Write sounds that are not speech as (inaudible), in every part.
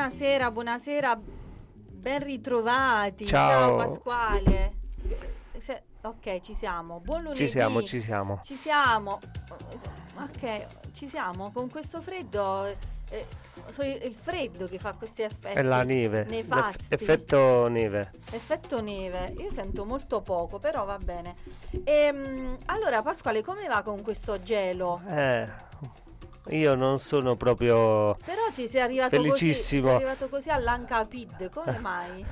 Buonasera, buonasera, ben ritrovati. Ciao. Pasquale. Se- ok, ci siamo. Buon lunedì. Ci siamo, ci siamo. Ci siamo. Ok, ci siamo. Con questo freddo, eh, so- il freddo che fa questi effetti. È la neve. Nefasti. Effetto neve. Effetto neve, io sento molto poco, però va bene. Ehm, allora, Pasquale, come va con questo gelo? Eh, io non sono proprio... Però ci sei arrivato così, Felicissimo. sei arrivato così all'Ancapid, come (laughs) mai?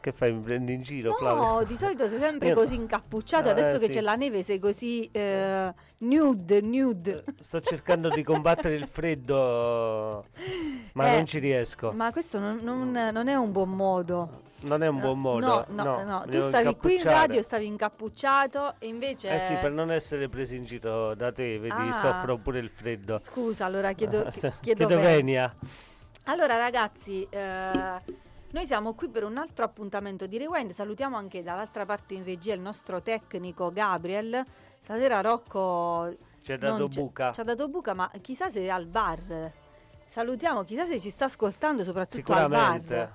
Che fai? Mi prendi in giro, Flavio? No, di solito sei sempre Io- così incappucciato, Eh, adesso che sì. c'è la neve sei così eh, nude, nude. Sto cercando di combattere il freddo, ma (laughs) Eh, non ci riesco. Ma questo non, non- non è un buon modo. Non è un buon modo. No, no, no, mi tu stavi qui in radio, stavi incappucciato e invece... Eh sì, per non essere presi in giro da te, vedi, Ah. soffro pure il freddo. Scusa, allora chiedo, (laughs) Chiedo, chiedo venia. Allora ragazzi, eh, noi siamo qui per un altro appuntamento di Rewind, salutiamo anche dall'altra parte in regia il nostro tecnico Gabriel, stasera Rocco Ci ha dato buca. ci ha dato buca, ma chissà se è al bar. Salutiamo, chissà se ci sta ascoltando soprattutto al bar.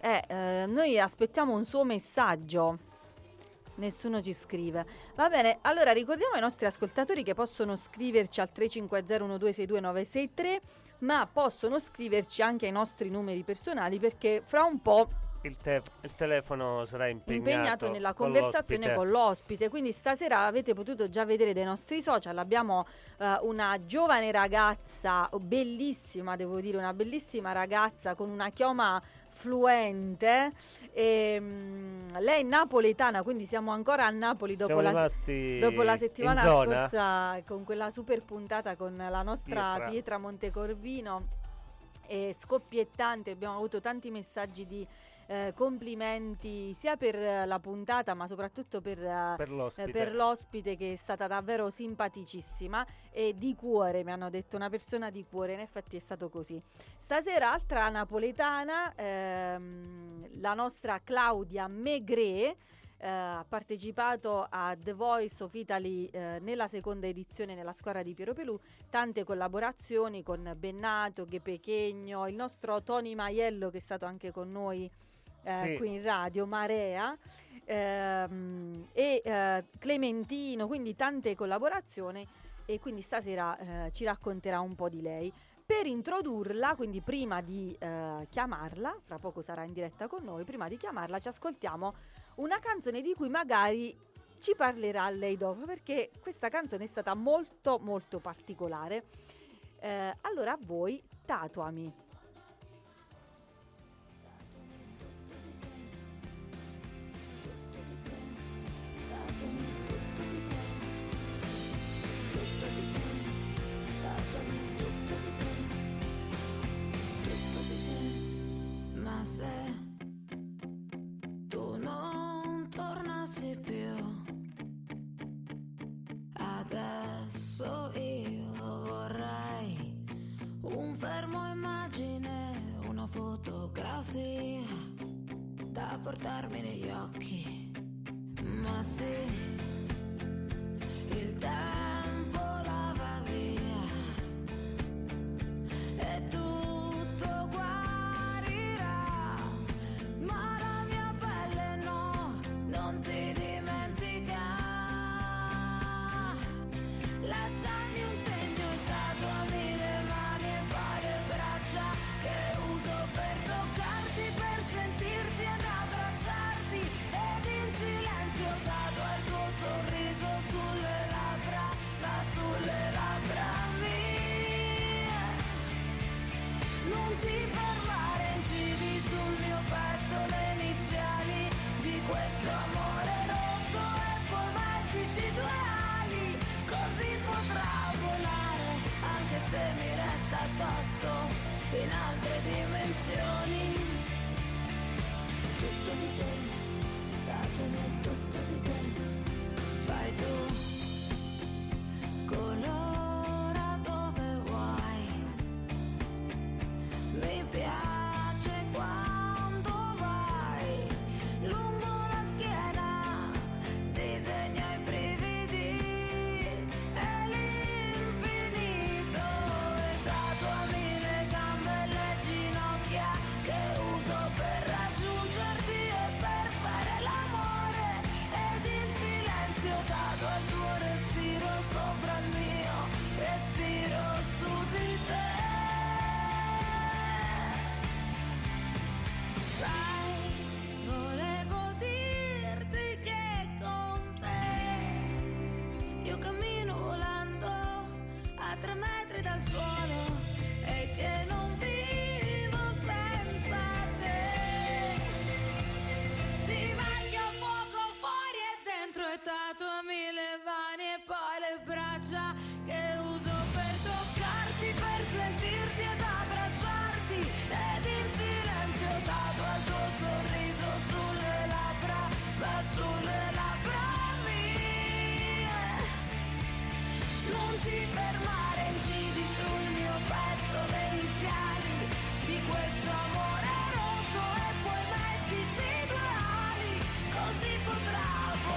Eh, eh, noi aspettiamo un suo messaggio. Nessuno ci scrive. Va bene, allora ricordiamo ai nostri ascoltatori che possono scriverci al 350-1262-963, ma possono scriverci anche ai nostri numeri personali perché fra un po' Il, te- il telefono sarà impegnato, impegnato nella con conversazione l'ospite. con l'ospite. Quindi stasera avete potuto già vedere dai nostri social. Abbiamo eh, una giovane ragazza, bellissima, devo dire, una bellissima ragazza con una chioma fluente. E, mm, lei è napoletana, quindi siamo ancora a Napoli dopo la, dopo la settimana scorsa con quella super puntata con la nostra Pietra. Pietra, Montecorvino. E scoppiettante, abbiamo avuto tanti messaggi di eh, complimenti sia per eh, la puntata ma soprattutto per, eh, per l'ospite. per l'ospite che è stata davvero simpaticissima e di cuore, mi hanno detto una persona di cuore, in effetti è stato così. Stasera altra napoletana, ehm, la nostra Claudia Megre. ha partecipato a The Voice of Italy eh, nella seconda edizione nella squadra di Piero Pelù, tante collaborazioni con Bennato, Ghepechegno, il nostro Tony Maiello che è stato anche con noi eh, Sì. qui in radio, Marea ehm, e eh, Clementino, quindi tante collaborazioni e quindi stasera eh, ci racconterà un po' di lei. Per introdurla, quindi prima di eh, chiamarla, fra poco sarà in diretta con noi, prima di chiamarla ci ascoltiamo una canzone di cui magari ci parlerà lei dopo perché questa canzone è stata molto molto particolare. Eh, allora a voi tatuami. Se tu non tornassi più, adesso io vorrei un fermo immagine, una fotografia da portarmi negli occhi. Ma sì,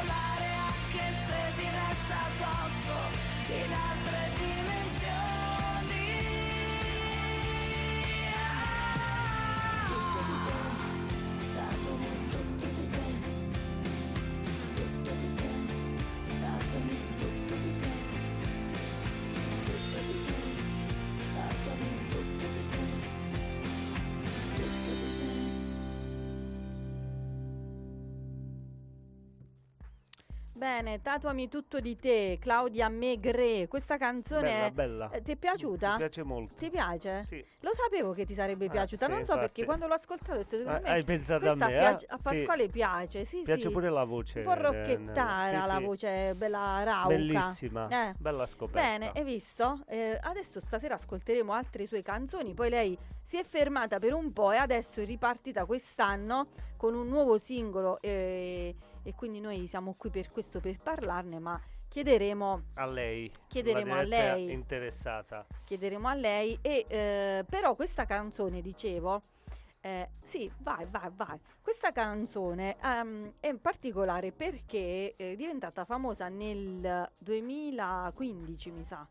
volare anche se mi resta addosso in altre dimensioni. Bene, tatuami tutto di te, Claudia Megre. Questa canzone Bella, bella. eh, ti è piaciuta? Mi piace molto. Ti piace? Sì. Lo sapevo che ti sarebbe Ah, piaciuta, sì, non so infatti. perché quando l'ho ascoltato ho detto secondo Ah, me Hai pensato a me, piace- eh? a Sì. Pasquale piace, sì, Piace sì. pure la voce. Un po' eh, rocchettara sì, la voce, bella rauca. Bellissima. Eh. Bella scoperta. Bene, hai visto? Eh, adesso stasera ascolteremo altre sue canzoni, poi lei si è fermata per un po' e adesso è ripartita quest'anno con un nuovo singolo e, e quindi noi siamo qui per questo, per parlarne, ma chiederemo, A lei. Chiederemo a lei. Interessata. chiederemo a lei e eh, però questa canzone, dicevo, eh, sì, vai, vai, vai. Questa canzone ehm, è particolare perché è diventata famosa nel 2015, mi sa.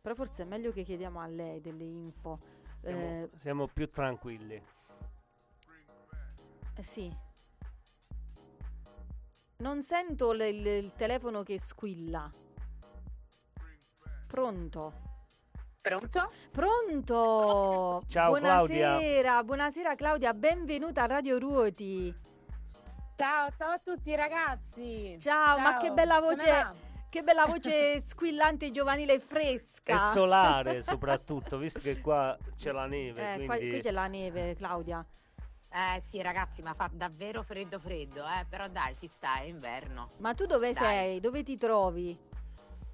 Però forse è meglio che chiediamo a lei delle info. Siamo, Eh, siamo più tranquilli. eh, sì. Non sento l- il, il telefono che squilla. Pronto? Pronto? Pronto! Ciao, Claudia. buonasera, buonasera Claudia, benvenuta a Radio Ruoti. Ciao, ciao a tutti ragazzi. Ciao, ma che bella voce, che bella voce (laughs) squillante, giovanile e E fresca. solare soprattutto, visto che qua c'è la neve. Eh, qua- quindi... qui c'è la neve, Claudia. Eh sì ragazzi, ma fa davvero freddo freddo, eh? Però dai, ci sta, è inverno. Ma tu dove Dai. sei? Dove ti trovi?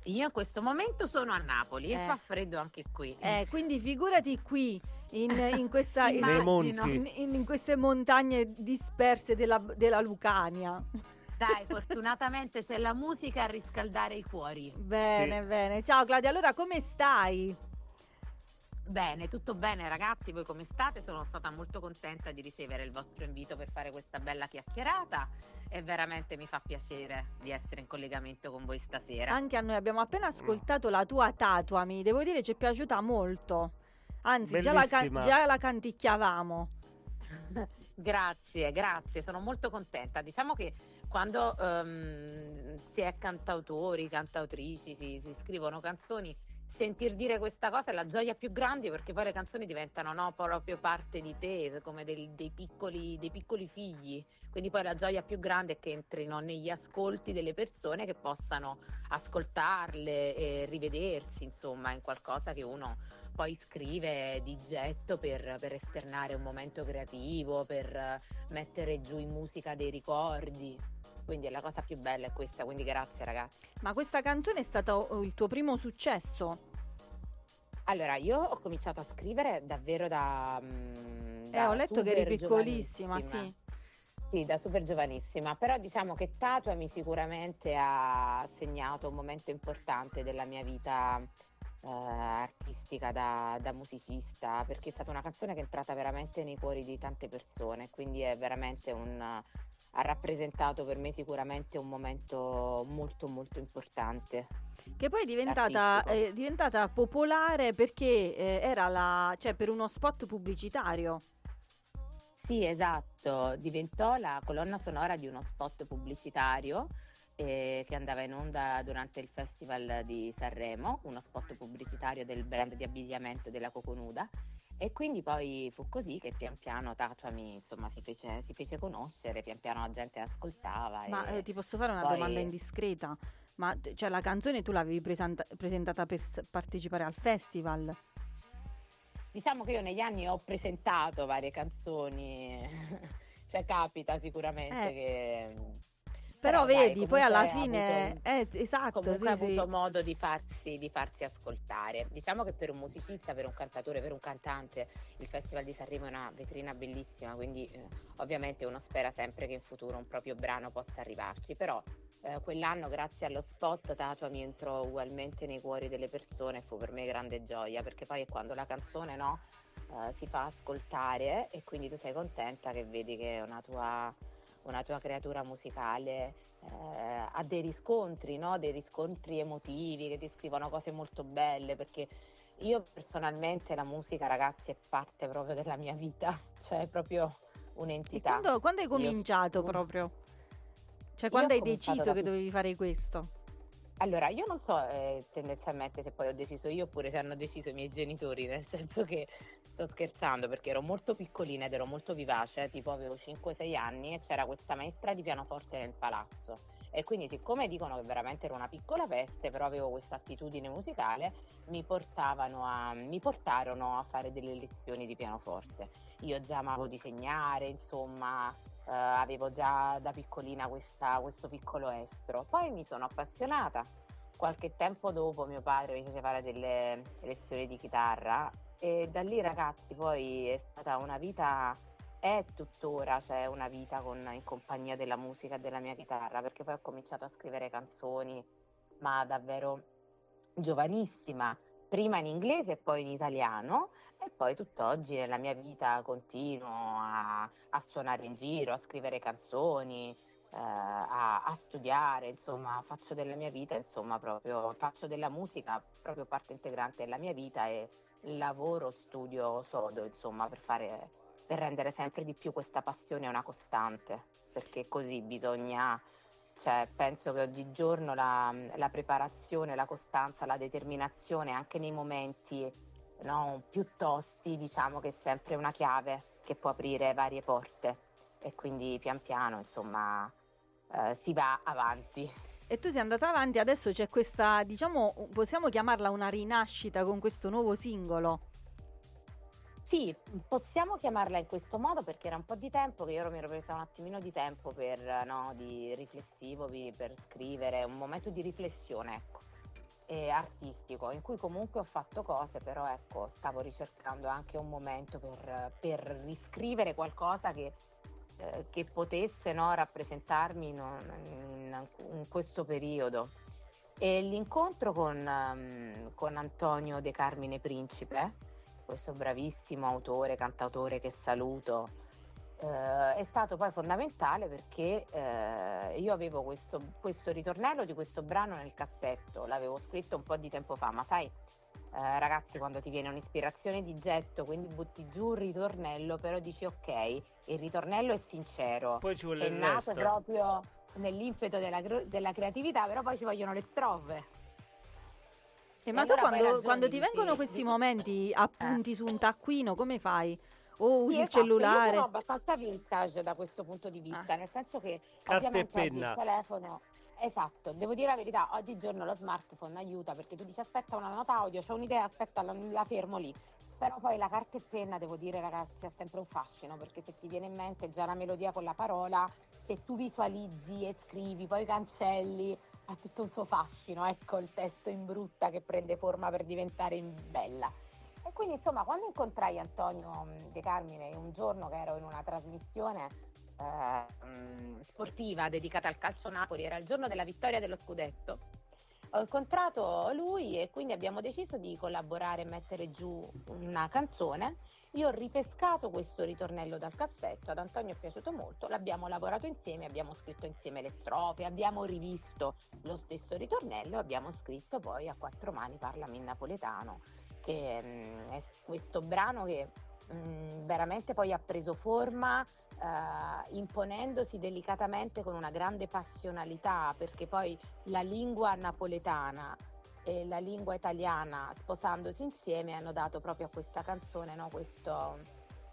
Io in questo momento sono a Napoli Eh. e fa freddo anche qui. Eh, quindi figurati qui, in, in questa, (laughs) in, Nei Immagino. monti. in- in queste montagne disperse della, della Lucania. Dai, (laughs) fortunatamente c'è la musica a riscaldare i cuori. Bene, bene. Ciao Claudia, allora come stai? Bene, tutto bene ragazzi, voi come state? Sono stata molto contenta di ricevere il vostro invito per fare questa bella chiacchierata e veramente mi fa piacere di essere in collegamento con voi stasera. Anche a noi abbiamo appena ascoltato la tua Tatuami, devo dire ci è piaciuta molto. Anzi, già la, can- già la canticchiavamo. (laughs) Grazie, grazie, sono molto contenta. Diciamo che quando ehm, si è cantautori, cantautrici, si, si scrivono canzoni, sentir dire questa cosa è la gioia più grande perché poi le canzoni diventano no, proprio parte di te, come del- dei, piccoli, dei piccoli figli. Quindi poi la gioia più grande è che entrino negli ascolti delle persone che possano ascoltarle e rivedersi, insomma, in qualcosa che uno poi scrive di getto per, per esternare un momento creativo, per eh, mettere giù in musica dei ricordi. Quindi la cosa più bella è questa, quindi grazie ragazzi. Ma questa canzone è stato il tuo primo successo? Allora, io ho cominciato a scrivere davvero da... mm, Eh, da ho letto che eri piccolissima, sì. Sì, da super giovanissima, però diciamo che Tatuami sicuramente ha segnato un momento importante della mia vita eh, artistica da, da musicista, perché è stata una canzone che è entrata veramente nei cuori di tante persone, quindi è veramente un, ha rappresentato per me sicuramente un momento molto molto importante. Che poi è diventata, è diventata popolare perché eh, era la, cioè per uno spot pubblicitario. Sì, esatto, diventò la colonna sonora di uno spot pubblicitario eh, che andava in onda durante il Festival di Sanremo, uno spot pubblicitario del brand di abbigliamento della Coconuda. E quindi poi fu così che pian piano Tatuami insomma si fece, si fece conoscere, pian piano la gente ascoltava. Ma eh, ti posso fare una poi- domanda indiscreta? Ma cioè, la canzone tu l'avevi presenta- presentata per partecipare al festival. Diciamo che io negli anni ho presentato varie canzoni, (laughs) cioè capita sicuramente Eh. che... Però, dai, vedi, poi alla fine... avuto- eh, esatto, comunque sì, ha sì. avuto modo di farsi, di farsi ascoltare. Diciamo che per un musicista, per un cantatore, per un cantante, il Festival di Sanremo è una vetrina bellissima, quindi eh, ovviamente uno spera sempre che in futuro un proprio brano possa arrivarci, però eh, quell'anno grazie allo spot Tatuami entrò ugualmente nei cuori delle persone, fu per me grande gioia, perché poi è quando la canzone no, eh, si fa ascoltare e quindi tu sei contenta che vedi che è una tua una tua creatura musicale eh, ha dei riscontri, no? dei riscontri emotivi che ti scrivono cose molto belle, perché io personalmente la musica, ragazzi, è parte proprio della mia vita, (laughs) cioè è proprio E un'entità. quando, quando hai Io- cominciato proprio? Cioè, Io quando hai deciso da che dovevi fare questo? Allora, io non so eh, tendenzialmente se poi ho deciso io oppure se hanno deciso i miei genitori, nel senso che sto scherzando perché ero molto piccolina ed ero molto vivace, tipo avevo 5-6 anni e c'era questa maestra di pianoforte nel palazzo. E quindi siccome dicono che veramente era una piccola peste, però avevo questa attitudine musicale, mi, a, mi portarono a fare delle lezioni di pianoforte. Io già amavo disegnare, insomma, eh, avevo già da piccolina questa- questo piccolo estro. Poi mi sono appassionata. Qualche tempo dopo mio padre mi fece fare delle lezioni di chitarra e da lì ragazzi poi è stata una vita, è tuttora, cioè una vita con, in compagnia della musica e della mia chitarra, perché poi ho cominciato a scrivere canzoni, ma davvero giovanissima, prima in inglese e poi in italiano e poi tutt'oggi nella mia vita continuo a, a suonare in giro, a scrivere canzoni, eh, a, a studiare, insomma faccio della mia vita, insomma proprio faccio della musica proprio parte integrante della mia vita e lavoro, studio sodo, insomma per fare per rendere sempre di più questa passione una costante, perché così bisogna cioè, penso che oggigiorno la, la preparazione, la costanza, la determinazione anche nei momenti no, più tosti, diciamo che è sempre una chiave che può aprire varie porte e quindi pian piano, insomma, eh, si va avanti. E tu sei andata avanti, adesso c'è questa, diciamo, possiamo chiamarla una rinascita con questo nuovo singolo. Sì, possiamo chiamarla in questo modo perché era un po' di tempo che io mi ero presa un attimino di tempo per, no, di riflessivo, per scrivere, un momento di riflessione, ecco, artistico, in cui comunque ho fatto cose, però ecco, stavo ricercando anche un momento per, per riscrivere qualcosa che, eh, che potesse no, rappresentarmi in, in- in questo periodo. E l'incontro con, ehm, con Antonio De Carmine Principe, questo bravissimo autore, cantautore che saluto, eh, è stato poi fondamentale perché eh, io avevo questo, questo ritornello di questo brano nel cassetto, l'avevo scritto un po' di tempo fa, ma sai, eh, ragazzi, quando ti viene un'ispirazione di getto, quindi butti giù un ritornello, però dici ok, il ritornello è sincero, Poi ci vuole è il nato resto. proprio nell'impeto della, della creatività, però poi ci vogliono le strofe. E E ma tu allora poi quando, quando ti vengono questi momenti appunti su un taccuino, come fai? O usi Sì, il esatto, Io cellulare? sono abbastanza vintage da questo punto di vista, Ah. nel senso che Carta ovviamente il telefono. Esatto, devo dire la verità, oggigiorno lo smartphone aiuta perché tu dici aspetta una nota audio, c'ho un'idea, aspetta, la, la fermo lì. Però poi la carta e penna, devo dire ragazzi, ha sempre un fascino perché se ti viene in mente già la melodia con la parola, se tu visualizzi e scrivi, poi cancelli, ha tutto un suo fascino, ecco il testo in brutta che prende forma per diventare in bella. E quindi insomma quando incontrai Antonio mh, De Carmine un giorno che ero in una trasmissione eh, sportiva dedicata al calcio Napoli, era il giorno della vittoria dello scudetto, ho incontrato lui e quindi abbiamo deciso di collaborare e mettere giù una canzone. Io ho ripescato questo ritornello dal cassetto, ad Antonio è piaciuto molto, l'abbiamo lavorato insieme, abbiamo scritto insieme le strofe, abbiamo rivisto lo stesso ritornello abbiamo scritto poi a quattro mani Parlami in napoletano, che mm, è questo brano che mm, veramente poi ha preso forma eh, imponendosi delicatamente con una grande passionalità, perché poi la lingua napoletana e la lingua italiana sposandosi insieme hanno dato proprio a questa canzone no, questo-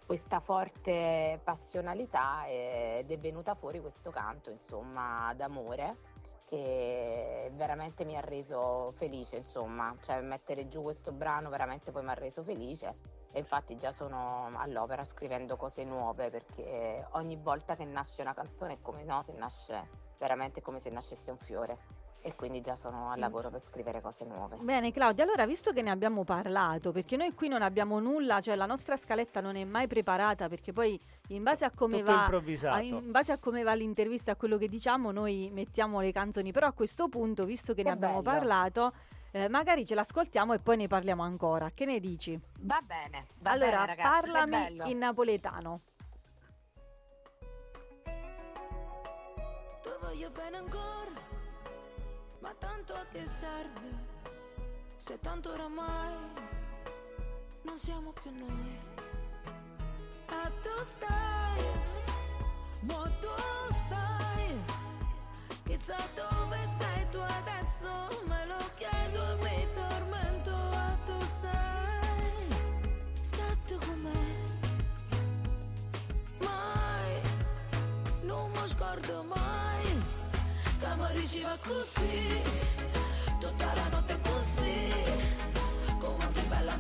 questa forte passionalità ed è venuta fuori questo canto insomma d'amore che veramente mi ha reso felice, insomma, cioè mettere giù questo brano veramente poi mi ha reso felice. E infatti già sono all'opera scrivendo cose nuove perché ogni volta che nasce una canzone è come no, se nasce veramente come se nascesse un fiore e quindi già sono al lavoro per scrivere cose nuove. Bene Claudia, allora visto che ne abbiamo parlato, perché noi qui non abbiamo nulla, cioè la nostra scaletta non è mai preparata perché poi in base a come va a- in base a come va l'intervista a quello che diciamo noi mettiamo le canzoni, però a questo punto visto che ne Che abbiamo bello. parlato eh, magari ce l'ascoltiamo e poi ne parliamo ancora. Che ne dici? Va bene, va allora, bene parlami in napoletano. Voglio bene ancora, ma tanto a che serve? Se tanto oramai non siamo più noi. E tu stai, mo tu stai, chissà dove sei tu adesso, me lo chiedo e mi tormento. E tu stai, stai con me, mai non mi scordo mai che mi riceva così tutta la notte così come sei bella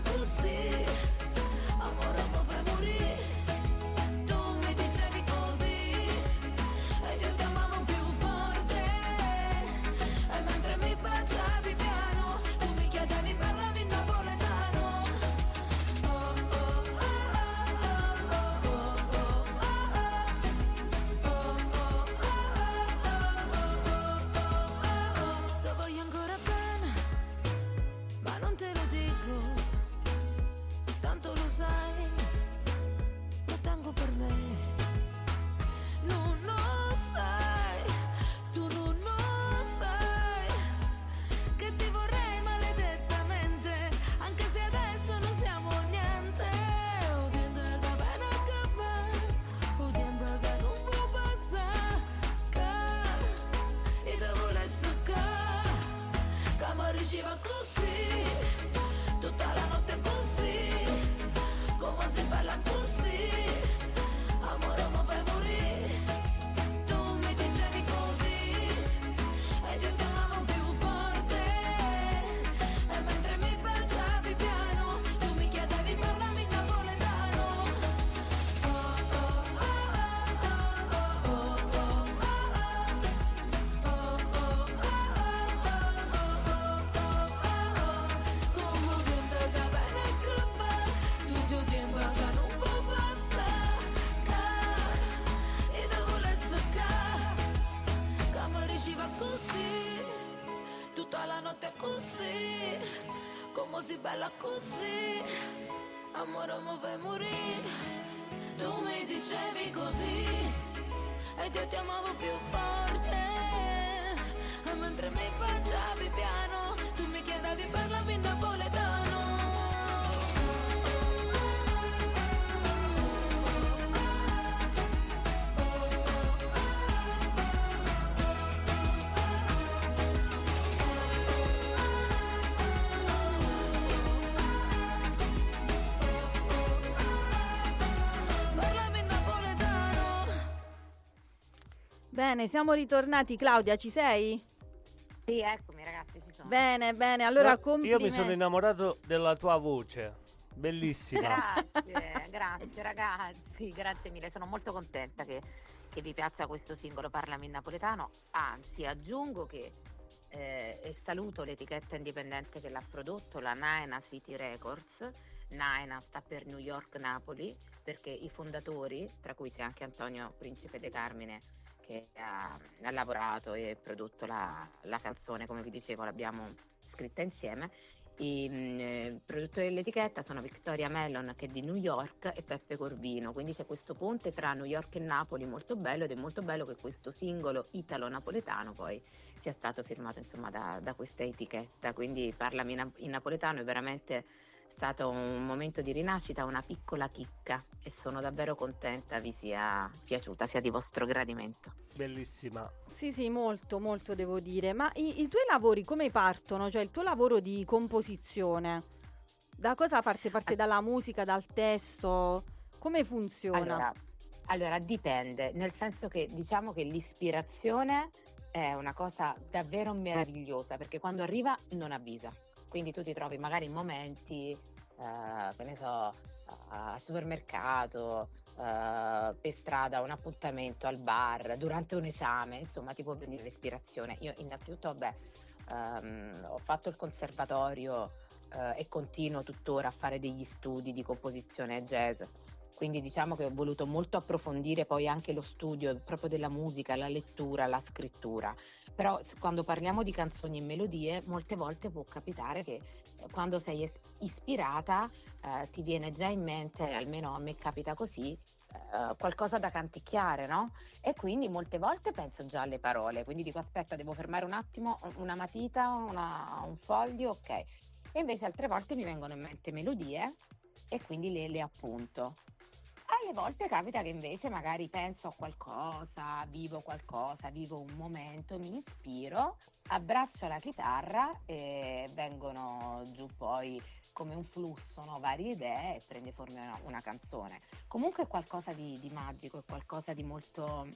come si bella così, amore mi fai morire, tu mi dicevi così, ed io ti amavo più forte, e mentre mi baciavi piano, tu mi chiedevi parlami in Bene, siamo ritornati. Claudia, ci sei? Sì, eccomi ragazzi, ci sono. Bene, bene. Allora, Io mi complimenti. sono innamorato della tua voce. Bellissima. Grazie, grazie ragazzi, grazie mille, sono molto contenta che, che vi piaccia questo singolo Parlami in napoletano, anzi aggiungo che eh, e saluto l'etichetta indipendente che l'ha prodotto, la Naina City Records, Naina sta per New York Napoli, perché i fondatori, tra cui c'è anche Antonio Principe De Carmine, che ha, ha lavorato e prodotto la, la canzone, come vi dicevo, l'abbiamo scritta insieme. I mm, eh, produttori dell'etichetta sono Victoria Mellon che è di New York e Peppe Corbino, quindi c'è questo ponte tra New York e Napoli molto bello ed è molto bello che questo singolo italo-napoletano poi sia stato firmato insomma da, da questa etichetta, quindi parlami in, in napoletano è veramente stato un momento di rinascita, una piccola chicca e sono davvero contenta vi sia piaciuta, sia di vostro gradimento. Bellissima. Sì, sì, molto, molto devo dire. Ma i, i tuoi lavori come partono? Cioè il tuo lavoro di composizione? Da cosa parte? Parte dalla musica, dal testo? Come funziona? Allora, allora, dipende, nel senso che diciamo che l'ispirazione è una cosa davvero meravigliosa perché quando arriva non avvisa. Quindi tu ti trovi magari in momenti, eh, che ne so, al supermercato, eh, per strada, un appuntamento al bar, durante un esame, insomma ti può venire l'ispirazione. Io innanzitutto, vabbè, ehm, ho fatto il conservatorio eh, e continuo tuttora a fare degli studi di composizione jazz. Quindi diciamo che ho voluto molto approfondire poi anche lo studio proprio della musica, la lettura, la scrittura. Però quando parliamo di canzoni e melodie, molte volte può capitare che eh, quando sei ispirata eh, ti viene già in mente, almeno a me capita così, eh, qualcosa da canticchiare, no? E quindi molte volte penso già alle parole, quindi dico aspetta, devo fermare un attimo, una matita, una- un foglio, ok. E invece altre volte mi vengono in mente melodie e quindi le, le appunto. Alle volte capita che invece magari penso a qualcosa, vivo qualcosa, vivo un momento, mi ispiro, abbraccio la chitarra e vengono giù poi come un flusso, no? varie idee e prende forma una, una canzone. Comunque è qualcosa di, di magico, è qualcosa di molto,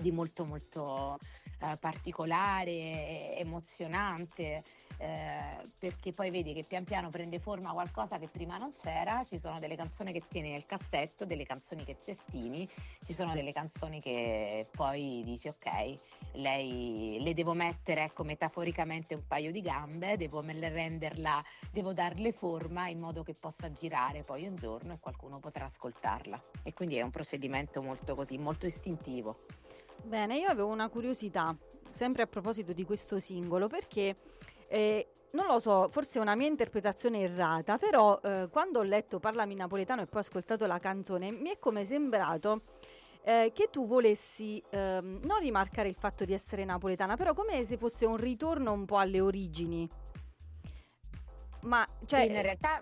di molto, molto eh, particolare, emozionante, eh, perché poi vedi che pian piano prende forma qualcosa che prima non c'era, ci sono delle canzoni che tieni nel cassetto, delle canzoni che cestini, ci sono delle canzoni che poi dici ok, lei le devo mettere ecco metaforicamente un paio di gambe, devo renderla, devo darle forma in modo che possa girare poi un giorno e qualcuno potrà ascoltarla. E quindi è un procedimento molto così, molto istintivo. Bene, io avevo una curiosità, sempre a proposito di questo singolo, perché eh, non lo so, forse è una mia interpretazione errata, però eh, quando ho letto Parlami napoletano e poi ho ascoltato la canzone, mi è come sembrato eh, che tu volessi ehm, non rimarcare il fatto di essere napoletana, però come se fosse un ritorno un po' alle origini. Ma cioè, in realtà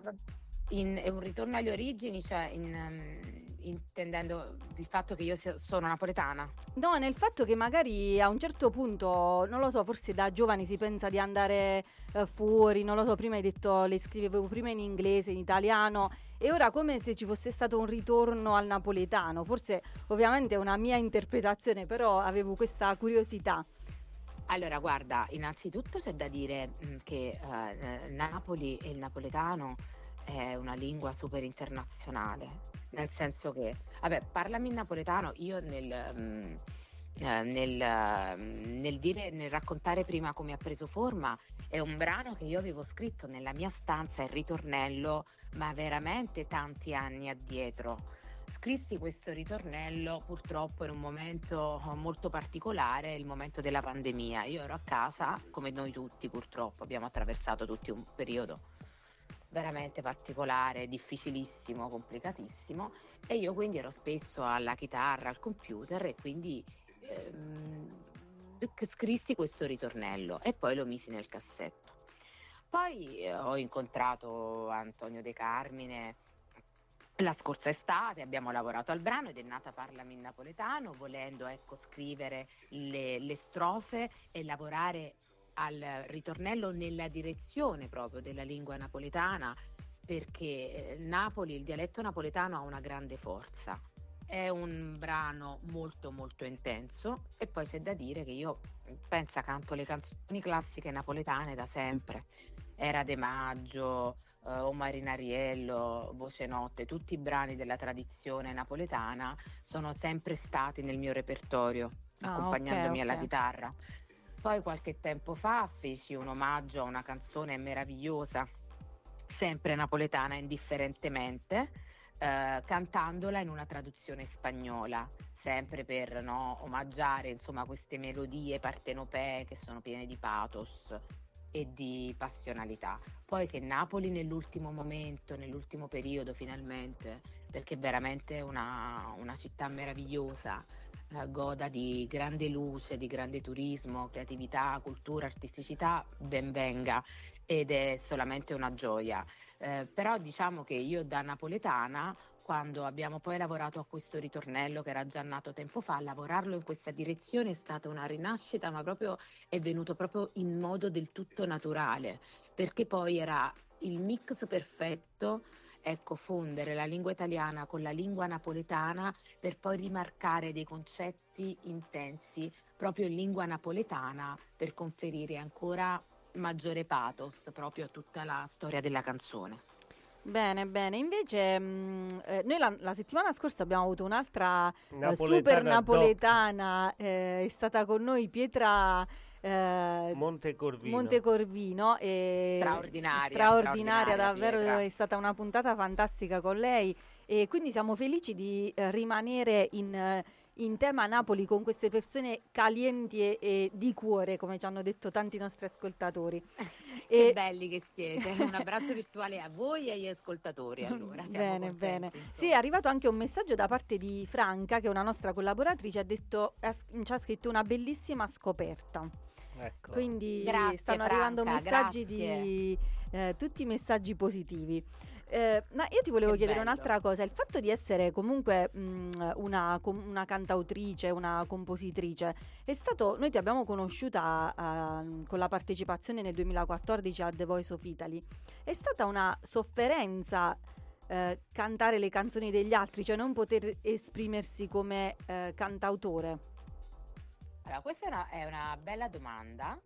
è un ritorno alle origini, cioè in, ehm, intendendo il fatto che io sono napoletana. No, nel fatto che magari a un certo punto, non lo so, forse da giovani si pensa di andare eh, fuori, non lo so, prima hai detto le scrivevo prima in inglese, in italiano e ora come se ci fosse stato un ritorno al napoletano. Forse ovviamente è una mia interpretazione, però avevo questa curiosità. Allora, guarda, innanzitutto c'è da dire mh, che eh, Napoli e il napoletano è una lingua super internazionale, nel senso che, vabbè, parlami in napoletano, io nel, mh, eh, nel, eh, nel dire, nel raccontare prima come ha preso forma, è un brano che io avevo scritto nella mia stanza, il ritornello, ma veramente tanti anni addietro. Scrissi questo ritornello purtroppo in un momento molto particolare, il momento della pandemia. Io ero a casa, come noi tutti purtroppo, abbiamo attraversato tutti un periodo veramente particolare, difficilissimo, complicatissimo e io quindi ero spesso alla chitarra, al computer e quindi ehm, scrissi questo ritornello e poi lo misi nel cassetto. Poi eh, ho incontrato Antonio De Carmine la scorsa estate, abbiamo lavorato al brano ed è nata Parlami in napoletano, volendo ecco, scrivere le, le strofe e lavorare al ritornello nella direzione proprio della lingua napoletana, perché eh, Napoli, il dialetto napoletano ha una grande forza. È un brano molto molto intenso e poi c'è da dire che io pensa canto le canzoni classiche napoletane da sempre. Era De Maggio, eh, O Marinariello, Voce Notte, tutti i brani della tradizione napoletana sono sempre stati nel mio repertorio, Ah, accompagnandomi ok, alla ok. chitarra. Poi qualche tempo fa feci un omaggio a una canzone meravigliosa, sempre napoletana indifferentemente, eh, cantandola in una traduzione spagnola, sempre per no, omaggiare insomma, queste melodie partenopee che sono piene di pathos e di passionalità. Poi che Napoli nell'ultimo momento, nell'ultimo periodo finalmente, perché è veramente una, una città meravigliosa, eh, goda di grande luce, di grande turismo, creatività, cultura, artisticità, ben venga ed è solamente una gioia. Eh, però diciamo che io da napoletana, quando abbiamo poi lavorato a questo ritornello che era già nato tempo fa, lavorarlo in questa direzione è stata una rinascita, ma proprio è venuto proprio in modo del tutto naturale, perché poi era il mix perfetto ecco, fondere la lingua italiana con la lingua napoletana per poi rimarcare dei concetti intensi proprio in lingua napoletana per conferire ancora maggiore pathos proprio a tutta la storia della canzone. Bene, bene. Invece, mh, eh, noi la, la settimana scorsa abbiamo avuto un'altra eh, Napoletana super doc. napoletana. eh, è stata con noi Pietra eh, Montecorvino. Montecorvino. E Straordinaria, straordinaria, straordinaria davvero Pietra. è stata una puntata fantastica con lei. E quindi siamo felici di eh, rimanere in. In tema Napoli con queste persone calienti e, e di cuore, come ci hanno detto tanti nostri ascoltatori. (laughs) Che E- belli che siete. Un abbraccio (laughs) virtuale a voi e agli ascoltatori. Allora, siamo bene, contenti, bene. insomma. Sì, è arrivato anche un messaggio da parte di Franca, che è una nostra collaboratrice, ha detto, ha ci ha scritto una bellissima scoperta. Ecco. Quindi Grazie, stanno arrivando Franca, messaggi grazie. di eh, tutti messaggi positivi. Eh, ma io ti volevo Che chiedere bello. un'altra cosa, il fatto di essere comunque mh, una, com- una cantautrice, una compositrice, è stato, noi ti abbiamo conosciuta ah, con la partecipazione nel 2014 a The Voice of Italy, è stata una sofferenza eh, cantare le canzoni degli altri, cioè non poter esprimersi come eh, cantautore? Allora, questa è una, è una bella domanda.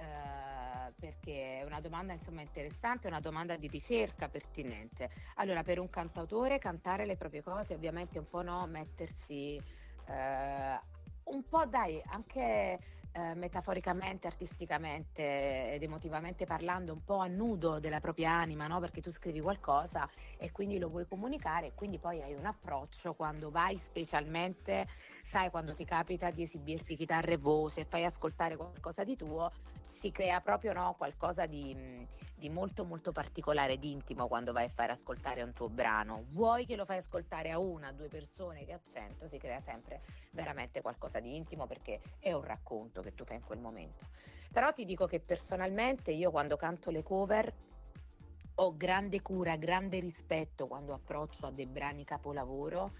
Eh, perché è una domanda insomma interessante, una domanda di ricerca pertinente. Allora, per un cantautore cantare le proprie cose, ovviamente un po' no, mettersi eh, un po' dai, anche eh, metaforicamente, artisticamente ed emotivamente parlando, un po' a nudo della propria anima, no? Perché tu scrivi qualcosa e quindi lo vuoi comunicare e quindi poi hai un approccio quando vai specialmente, sai, quando ti capita di esibirti chitarra e voce, fai ascoltare qualcosa di tuo, si crea proprio no, qualcosa di, mh, di molto molto particolare, di intimo quando vai a fare ascoltare un tuo brano. Vuoi che lo fai ascoltare a una, a due persone che a cento, si crea sempre veramente qualcosa di intimo perché è un racconto che tu fai in quel momento. Però ti dico che personalmente io quando canto le cover ho grande cura, grande rispetto quando approccio a dei brani capolavoro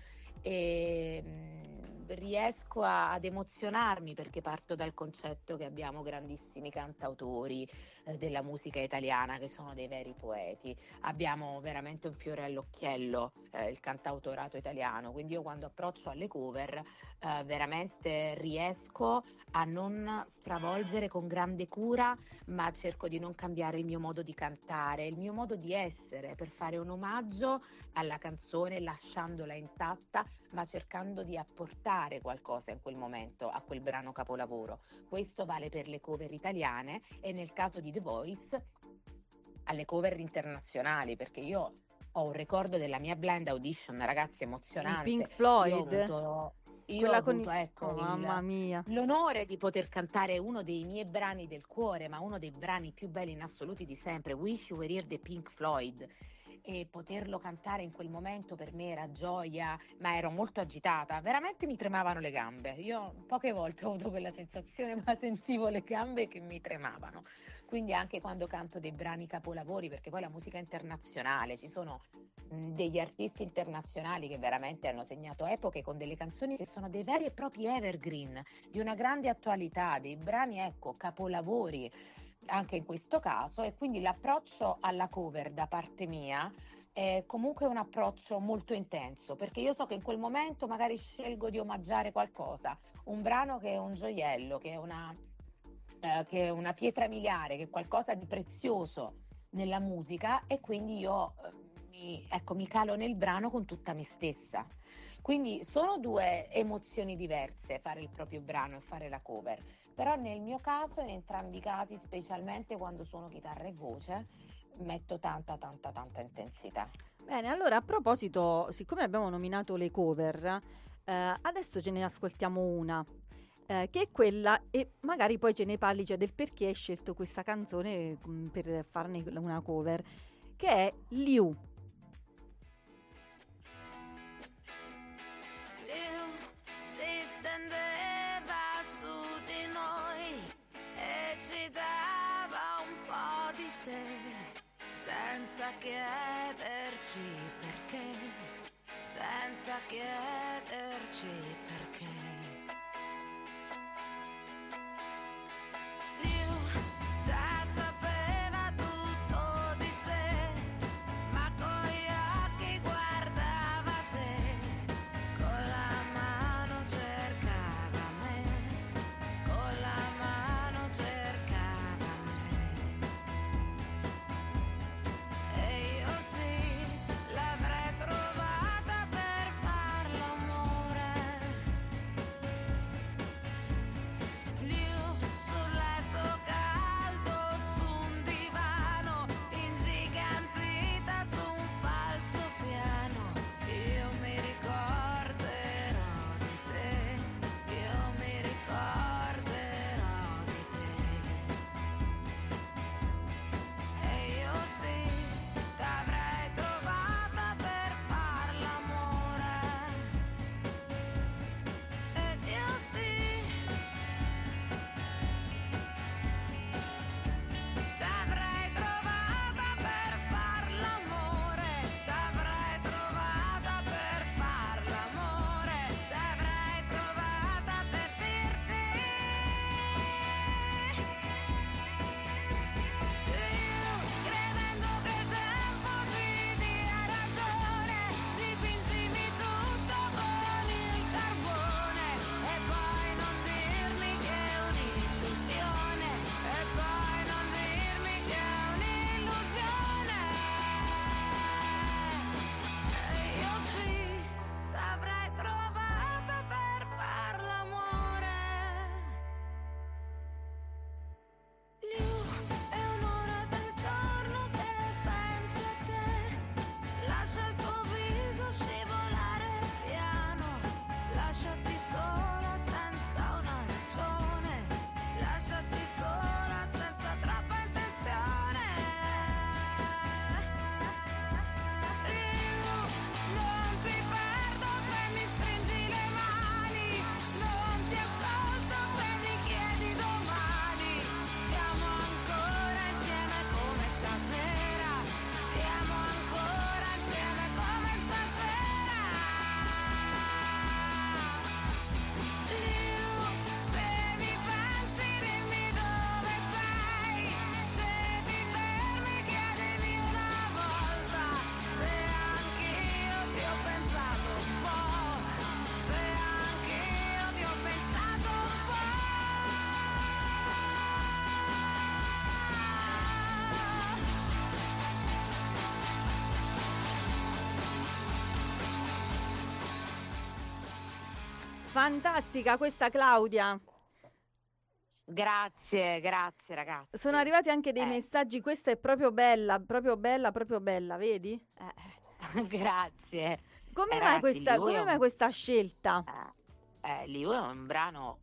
e mh, riesco a- ad emozionarmi perché parto dal concetto che abbiamo grandissimi cantautori eh, della musica italiana che sono dei veri poeti. Abbiamo veramente un fiore all'occhiello, eh, il cantautorato italiano, quindi io quando approccio alle cover eh, veramente riesco a non stravolgere con grande cura, ma cerco di non cambiare il mio modo di cantare, il mio modo di essere per fare un omaggio alla canzone lasciandola intatta, ma cercando di apportare qualcosa in quel momento a quel brano capolavoro. Questo vale per le cover italiane e nel caso di The Voice alle cover internazionali, perché io ho un ricordo della mia blind audition, ragazzi, emozionante. Pink Io ho Floyd? avuto, io ho avuto, i- ecco, Oh, il- mamma mia. L'onore di poter cantare uno dei miei brani del cuore, ma uno dei brani più belli in assoluti di sempre, Wish You Were Here the Pink Floyd. E poterlo cantare in quel momento per me era gioia, ma ero molto agitata, veramente mi tremavano le gambe. Io poche volte ho avuto quella sensazione, ma sentivo le gambe che mi tremavano. Quindi anche quando canto dei brani capolavori, perché poi la musica internazionale, ci sono degli artisti internazionali che veramente hanno segnato epoche con delle canzoni che sono dei veri e propri evergreen, di una grande attualità, dei brani, ecco, capolavori anche in questo caso e quindi l'approccio alla cover da parte mia è comunque un approccio molto intenso perché io so che in quel momento magari scelgo di omaggiare qualcosa, un brano che è un gioiello, che è una, eh, che è una pietra miliare, che è qualcosa di prezioso nella musica e quindi io eh, mi, ecco, mi calo nel brano con tutta me stessa. Quindi sono due emozioni diverse fare il proprio brano e fare la cover, però nel mio caso, in entrambi i casi, specialmente quando suono chitarra e voce, metto tanta tanta tanta intensità. Bene, allora a proposito, siccome abbiamo nominato le cover, eh, adesso ce ne ascoltiamo una. eh, che è quella, e magari poi ce ne parli cioè, del perché hai scelto questa canzone mm, per farne una cover, che è. Liu sé senza chiederci perché, senza chiederci perché. Fantastica questa Claudia. Grazie, grazie ragazzi. Sono arrivati anche dei Eh. messaggi, questa è proprio bella, proprio bella, proprio bella, vedi? Eh. (laughs) Grazie. Come, mai Ragazzi, questa, come un- mai questa scelta? Eh, Liu è un brano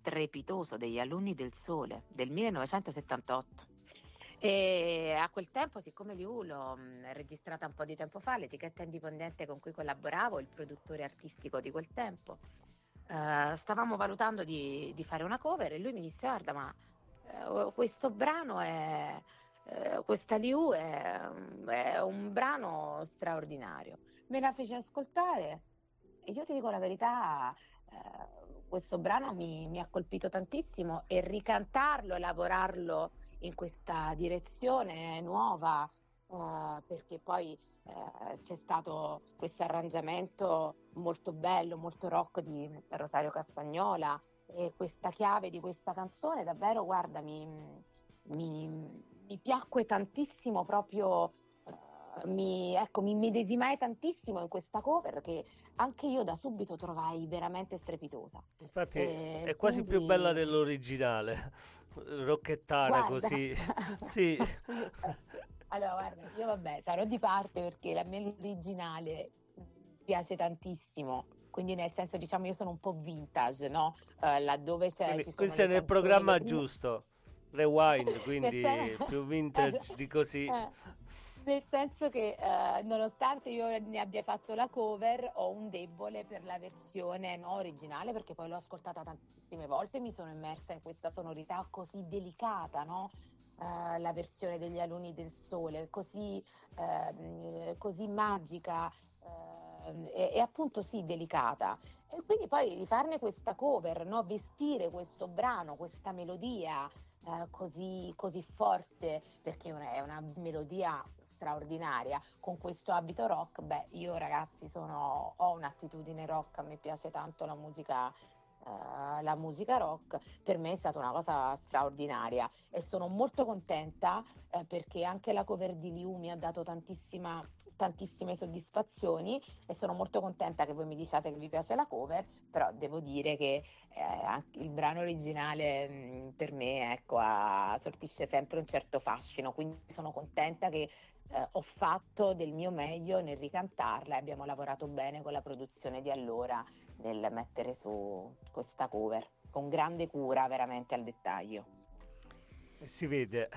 strepitoso degli alunni del Sole del 1978. E a quel tempo, siccome Liu l'ho mh, registrata un po' di tempo fa, l'etichetta indipendente con cui collaboravo, il produttore artistico di quel tempo, eh, stavamo valutando di, di fare una cover e lui mi disse: Guarda, ma eh, questo brano è. eh, questa Liu è, è un brano straordinario. Me la fece ascoltare e io ti dico la verità, questo brano mi, mi ha colpito tantissimo e ricantarlo, elaborarlo in questa direzione nuova, eh, perché poi eh, c'è stato questo arrangiamento molto bello, molto rock di Rosario Castagnola e questa chiave di questa canzone davvero, guarda, mi, mi, mi piacque tantissimo proprio. eh, Mi, ecco, mi medesimai tantissimo in questa cover che anche io da subito trovai veramente strepitosa. Infatti Eh, è quasi più quindi- bella dell'originale. Rocchettara Guarda. così. (laughs) sì. (laughs) Allora, guarda, io vabbè, sarò di parte perché la me originale piace tantissimo. Quindi nel senso, diciamo, io sono un po' vintage, no? Eh, laddove c'è Quindi, ci sono qui sei nel programma giusto. Rewind, (laughs) quindi più vintage (laughs) di così. Eh, nel senso che eh, nonostante io ne abbia fatto la cover, ho un debole per la versione no, originale perché poi l'ho ascoltata tantissime volte e mi sono immersa in questa sonorità così delicata, no? Eh, la versione degli alunni del sole, così, ehm, così magica ehm, e, e appunto sì delicata. E quindi poi rifarne questa cover, no? vestire questo brano, questa melodia eh, così, così forte, perché è una, melodia straordinaria, con questo abito rock, beh, io ragazzi sono, ho un'attitudine rock, me piace tanto la musica, eh, la musica rock, per me è stata una cosa straordinaria. E sono molto contenta eh, perché anche la cover di Liu mi ha dato tantissime soddisfazioni e sono molto contenta che voi mi diciate che vi piace la cover, però devo dire che eh, il brano originale mh, per me ecco, ha- sortisce sempre un certo fascino, quindi sono contenta che eh, ho fatto del mio meglio nel ricantarla e abbiamo lavorato bene con la produzione di allora nel mettere su questa cover, con grande cura veramente al dettaglio. E si vede.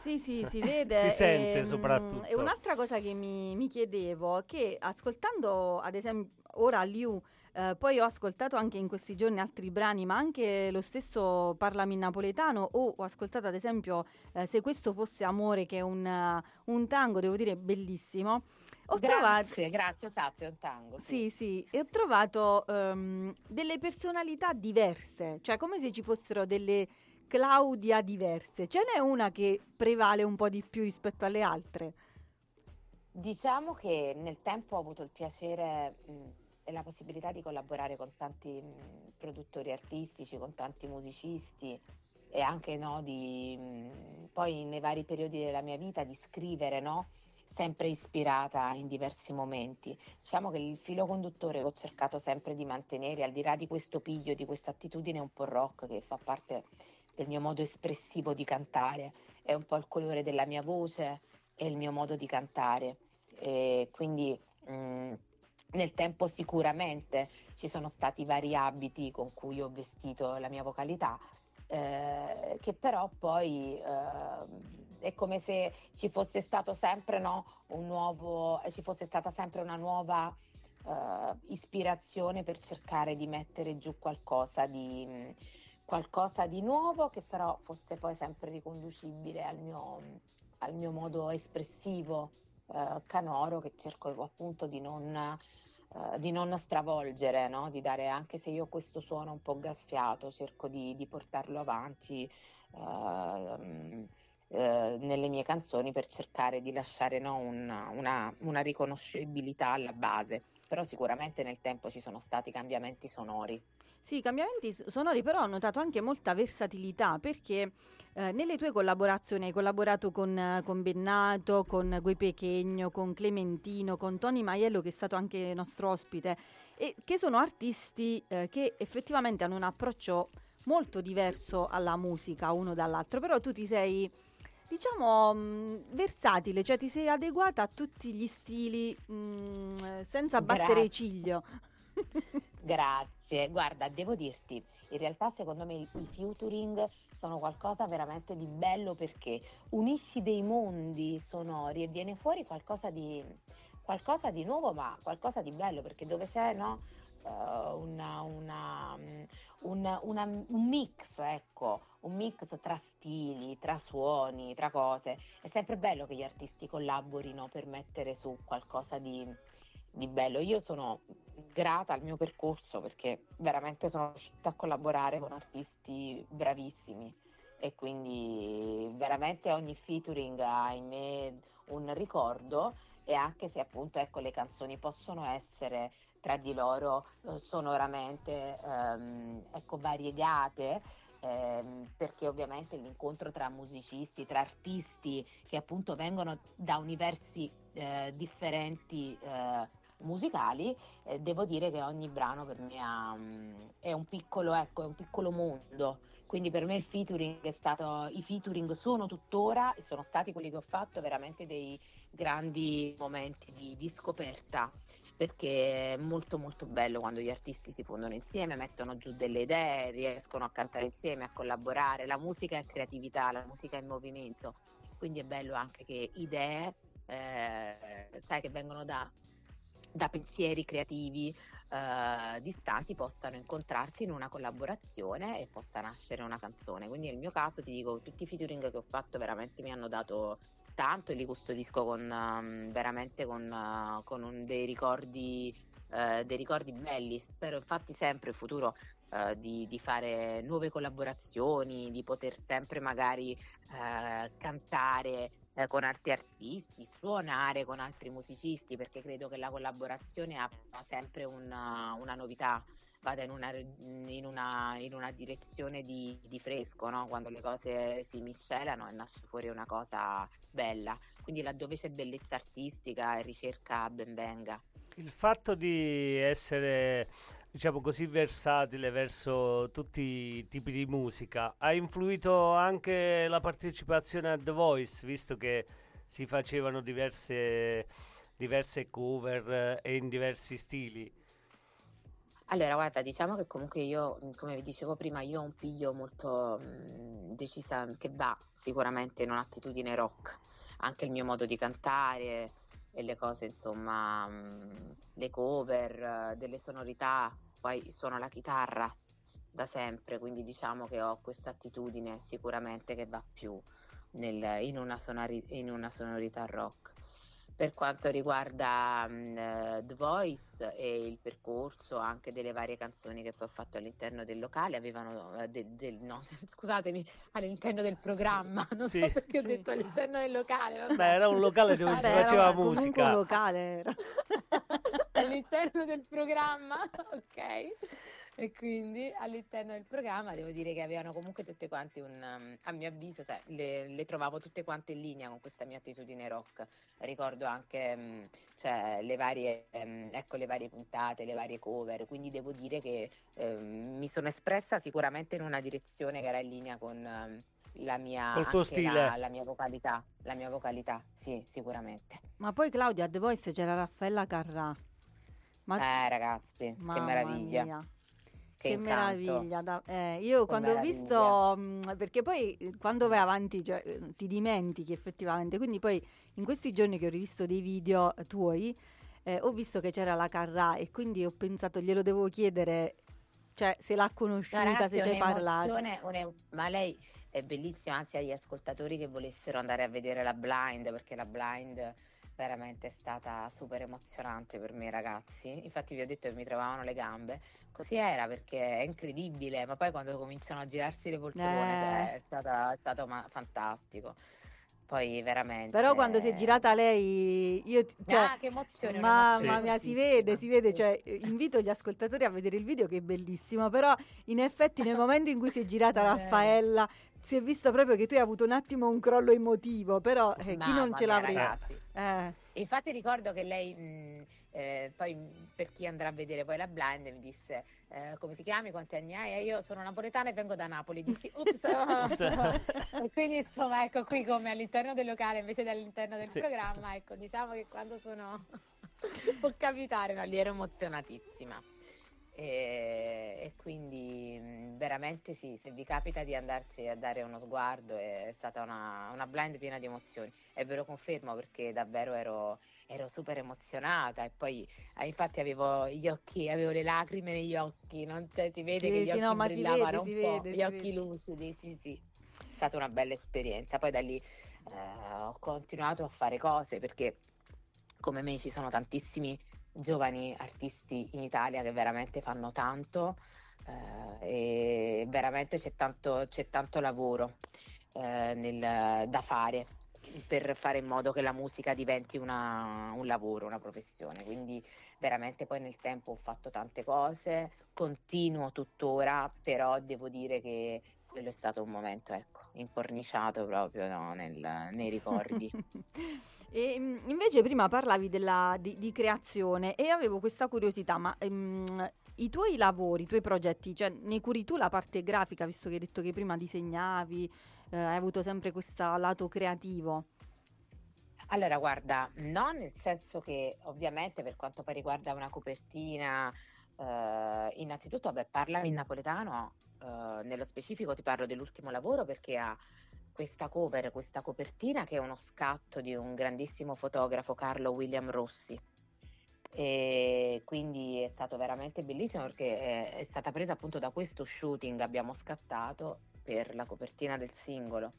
Sì, sì, si (laughs) vede. Si sente ehm, soprattutto. E un'altra cosa che mi, mi chiedevo, che ascoltando ad esempio ora Liu, eh, poi ho ascoltato anche in questi giorni altri brani, ma anche lo stesso Parlami in napoletano, o ho ascoltato ad esempio eh, Se questo fosse amore, che è un, eh, un tango, devo dire, bellissimo. Ho trovato... grazie, grazie, esatto, è un tango. Sì, sì, e ho trovato ehm, delle personalità diverse, cioè come se ci fossero delle Claudia diverse. Ce n'è una che prevale un po' di più rispetto alle altre. Diciamo che nel tempo ho avuto il piacere mh, e la possibilità di collaborare con tanti mh, produttori artistici, con tanti musicisti e anche no, di, mh, poi nei vari periodi della mia vita di scrivere, no? Sempre ispirata in diversi momenti. Diciamo che il filo conduttore che ho cercato sempre di mantenere, al di là di questo piglio, di questa attitudine un po' rock che fa parte del mio modo espressivo di cantare, è un po' il colore della mia voce e il mio modo di cantare. E quindi mh, nel tempo sicuramente ci sono stati vari abiti con cui ho vestito la mia vocalità, eh, che però poi eh, è come se ci fosse stato sempre no, un nuovo, ci fosse stata sempre una nuova eh, ispirazione per cercare di mettere giù qualcosa di, mh, qualcosa di nuovo che però fosse poi sempre riconducibile al mio, al mio modo espressivo eh, canoro che cerco appunto di non, eh, di non stravolgere, no? di dare anche se io questo suono un po' graffiato, cerco di, di portarlo avanti. ehm, eh, nelle mie canzoni per cercare di lasciare no, una, una- una riconoscibilità alla base. Però sicuramente nel tempo ci sono stati cambiamenti sonori. Sì, cambiamenti sonori, però ho notato anche molta versatilità perché eh, nelle tue collaborazioni hai collaborato con, con Bennato, con Guy Pechegno, con Clementino, con Tony Maiello che è stato anche nostro ospite e che sono artisti eh, che effettivamente hanno un approccio molto diverso alla musica uno dall'altro, però tu ti sei diciamo mh, versatile, cioè ti sei adeguata a tutti gli stili mh, senza battere Grazie. ciglio. (laughs) Grazie, guarda, devo dirti, in realtà secondo me i featuring sono qualcosa veramente di bello perché unisci dei mondi sonori e viene fuori qualcosa di, qualcosa di nuovo, ma qualcosa di bello, perché dove c'è no, eh, una- una, mm, un, una- un mix, ecco, un mix tra stili, tra suoni, tra cose, è sempre bello che gli artisti collaborino per mettere su qualcosa di di bello. Io sono grata al mio percorso perché veramente sono riuscita a collaborare con artisti bravissimi e quindi veramente ogni featuring ha in me un ricordo e anche se appunto ecco le canzoni possono essere tra di loro eh, sonoramente ehm, ecco variegate ehm, perché ovviamente l'incontro tra musicisti, tra artisti che appunto vengono da universi eh, differenti eh, musicali, eh, devo dire che ogni brano per me ha, mm, è un piccolo, ecco, è un piccolo mondo. Quindi per me il featuring è stato, i featuring sono tuttora e sono stati quelli che ho fatto veramente dei grandi momenti di, di scoperta perché è molto molto bello quando gli artisti si fondono insieme, mettono giù delle idee, riescono a cantare insieme, a collaborare. La musica è creatività, la musica è movimento, quindi è bello anche che idee, eh, sai, che vengono da, da pensieri creativi eh, distanti possano incontrarsi in una collaborazione e possa nascere una canzone. Quindi nel mio caso ti dico, tutti i featuring che ho fatto veramente mi hanno dato tanto e li custodisco con ehm, veramente con, eh, con un- dei ricordi eh, dei ricordi belli. Spero infatti sempre in futuro eh, di, di fare nuove collaborazioni, di poter sempre magari eh, cantare con altri artisti, suonare con altri musicisti, perché credo che la collaborazione abbia sempre una, una novità, vada in una, in una, in una direzione di, di fresco, no? quando le cose si miscelano e nasce fuori una cosa bella. Quindi laddove c'è bellezza artistica e ricerca ben venga. Il fatto di essere, diciamo così, versatile verso tutti i tipi di musica ha influito anche la partecipazione a The Voice, visto che si facevano diverse, diverse cover e in diversi stili. Allora, guarda, diciamo che comunque io, mh, come vi dicevo prima, io ho un piglio molto mh, decisa che va sicuramente in un'attitudine rock, anche il mio modo di cantare e le cose, insomma, mh, le cover, delle sonorità, poi suono la chitarra da sempre, quindi diciamo che ho questa attitudine sicuramente che va più nel- in una sonori- in una sonorità rock. Per quanto riguarda eh, The Voice e il percorso anche delle varie canzoni che poi ho fatto all'interno del locale, avevano eh, de- del, no, (laughs) scusatemi, all'interno del programma, (laughs) non Sì. so perché ho Sì. detto all'interno del locale, vabbè. Beh, era un locale dove si Vabbè, era faceva comunque musica. un locale era. (laughs) all'interno del programma, (laughs) ok? E quindi all'interno del programma devo dire che avevano comunque tutte quante un, um, a mio avviso, cioè, le, le trovavo tutte quante in linea con questa mia attitudine rock. Ricordo anche mm, cioè, le, varie, ehm, ecco, le varie puntate, le varie cover, quindi devo dire che ehm, mi sono espressa sicuramente in una direzione che era in linea con la mia, Col tuo anche stile. La, la mia vocalità, la mia vocalità, sì, sicuramente. Ma poi Claudia a The Voice c'era Raffaella Carrà. Ma Eh ragazzi, che mamma meraviglia. mia. Che, Che, meraviglia! da- eh, io Che quando ho meraviglia. visto, mh, perché poi eh, quando vai avanti cioè, eh, ti dimentichi effettivamente, quindi poi in questi giorni che ho rivisto dei video eh, tuoi, eh, ho visto che c'era la Carrà e quindi ho pensato glielo devo chiedere, cioè se l'ha No, conosciuta, ragazzi, se ci hai parlato. une- ma lei è bellissima, anzi agli ascoltatori che volessero andare a vedere la blind, perché la blind veramente è stata super emozionante per me ragazzi, infatti vi ho detto che mi trovavano le gambe, così era perché è incredibile, ma poi quando cominciano a girarsi le poltrone, Eh. cioè, è, stata- è stato ma- fantastico. poi veramente... Però quando si è girata lei, io ti- cioè, Ah, che emozione, mamma mia, si vede, si vede, cioè, invito gli ascoltatori a vedere il video che è bellissimo, però in effetti nel momento in cui si è girata Eh. Raffaella si è visto proprio che tu hai avuto un attimo un crollo emotivo, però eh, chi non ce l'avrebbe? Eh, Infatti ricordo che lei, mh, eh, poi mh, per chi andrà a vedere poi la blind, mi disse eh, come ti chiami, quanti anni hai? E io sono napoletana e vengo da Napoli. Dissi, "Ups, oh." (laughs) e quindi insomma ecco qui come all'interno del locale invece dall'interno del Sì. programma, ecco diciamo che quando sono (laughs) può capitare, no, lì ero emozionatissima. E, e quindi veramente sì, se vi capita di andarci a dare uno sguardo è stata una, una blind piena di emozioni. E ve lo confermo perché davvero ero, ero super emozionata. E poi eh, infatti avevo gli occhi, avevo le lacrime negli occhi, non cioè, si vede Sì, che gli sì, occhi no, ma si brillavano vede, un po', vede, gli occhi vede. lucidi, sì sì, è stata una bella esperienza, poi da lì eh, ho continuato a fare cose perché come me ci sono tantissimi giovani artisti in Italia che veramente fanno tanto eh, e veramente c'è tanto, c'è tanto lavoro eh, nel- da fare per fare in modo che la musica diventi una- un lavoro, una professione. Quindi veramente poi nel tempo ho fatto tante cose, continuo tuttora, però devo dire che quello è stato un momento, ecco, incorniciato proprio no, nel- nei ricordi. (laughs) E mm, invece prima parlavi della- di, di creazione e avevo questa curiosità, ma ehm, i tuoi lavori, i tuoi progetti, cioè ne curi tu la parte grafica, visto che hai detto che prima disegnavi, eh, hai avuto sempre questo lato creativo? Allora, guarda, no, nel senso che ovviamente per quanto poi riguarda una copertina, eh, innanzitutto, vabbè, parlami in napoletano, eh, nello specifico ti parlo dell'ultimo lavoro perché ha questa cover, questa copertina che è uno scatto di un grandissimo fotografo, Carlo William Rossi. E quindi è stato veramente bellissimo perché è, è stata presa appunto da questo shooting, abbiamo scattato per la copertina del singolo.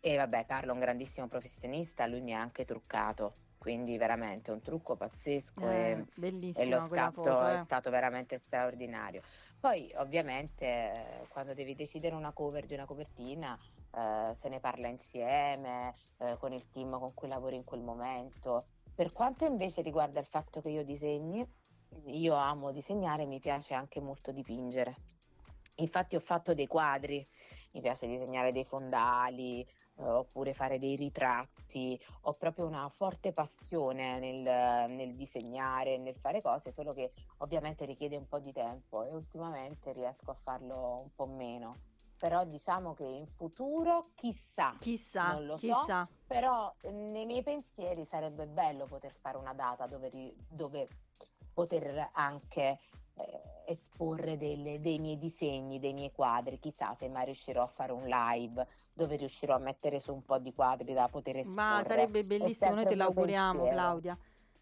E vabbè, Carlo è un grandissimo professionista, lui mi ha anche truccato, quindi veramente un trucco pazzesco Eh, e, e lo scatto foto, è eh. stato veramente straordinario. Poi ovviamente quando devi decidere una cover di una copertina eh, se ne parla insieme eh, con il team con cui lavori in quel momento. Per quanto invece riguarda il fatto che io disegni, io amo disegnare, mi piace anche molto dipingere. Infatti ho fatto dei quadri, mi piace disegnare dei fondali, oppure fare dei ritratti, ho proprio una forte passione nel, nel disegnare, nel fare cose, solo che ovviamente richiede un po' di tempo e ultimamente riesco a farlo un po' meno. Però diciamo che in futuro, chissà, Chissà, non lo so, chissà. però eh, nei miei pensieri sarebbe bello poter fare una data dove, dove poter anche eh, esporre delle- dei miei disegni, dei miei quadri, chissà se mai riuscirò a fare un live dove riuscirò a mettere su un po' di quadri da poter esporre. Ma sarebbe bellissimo, noi te l'auguriamo pensiero. Claudia.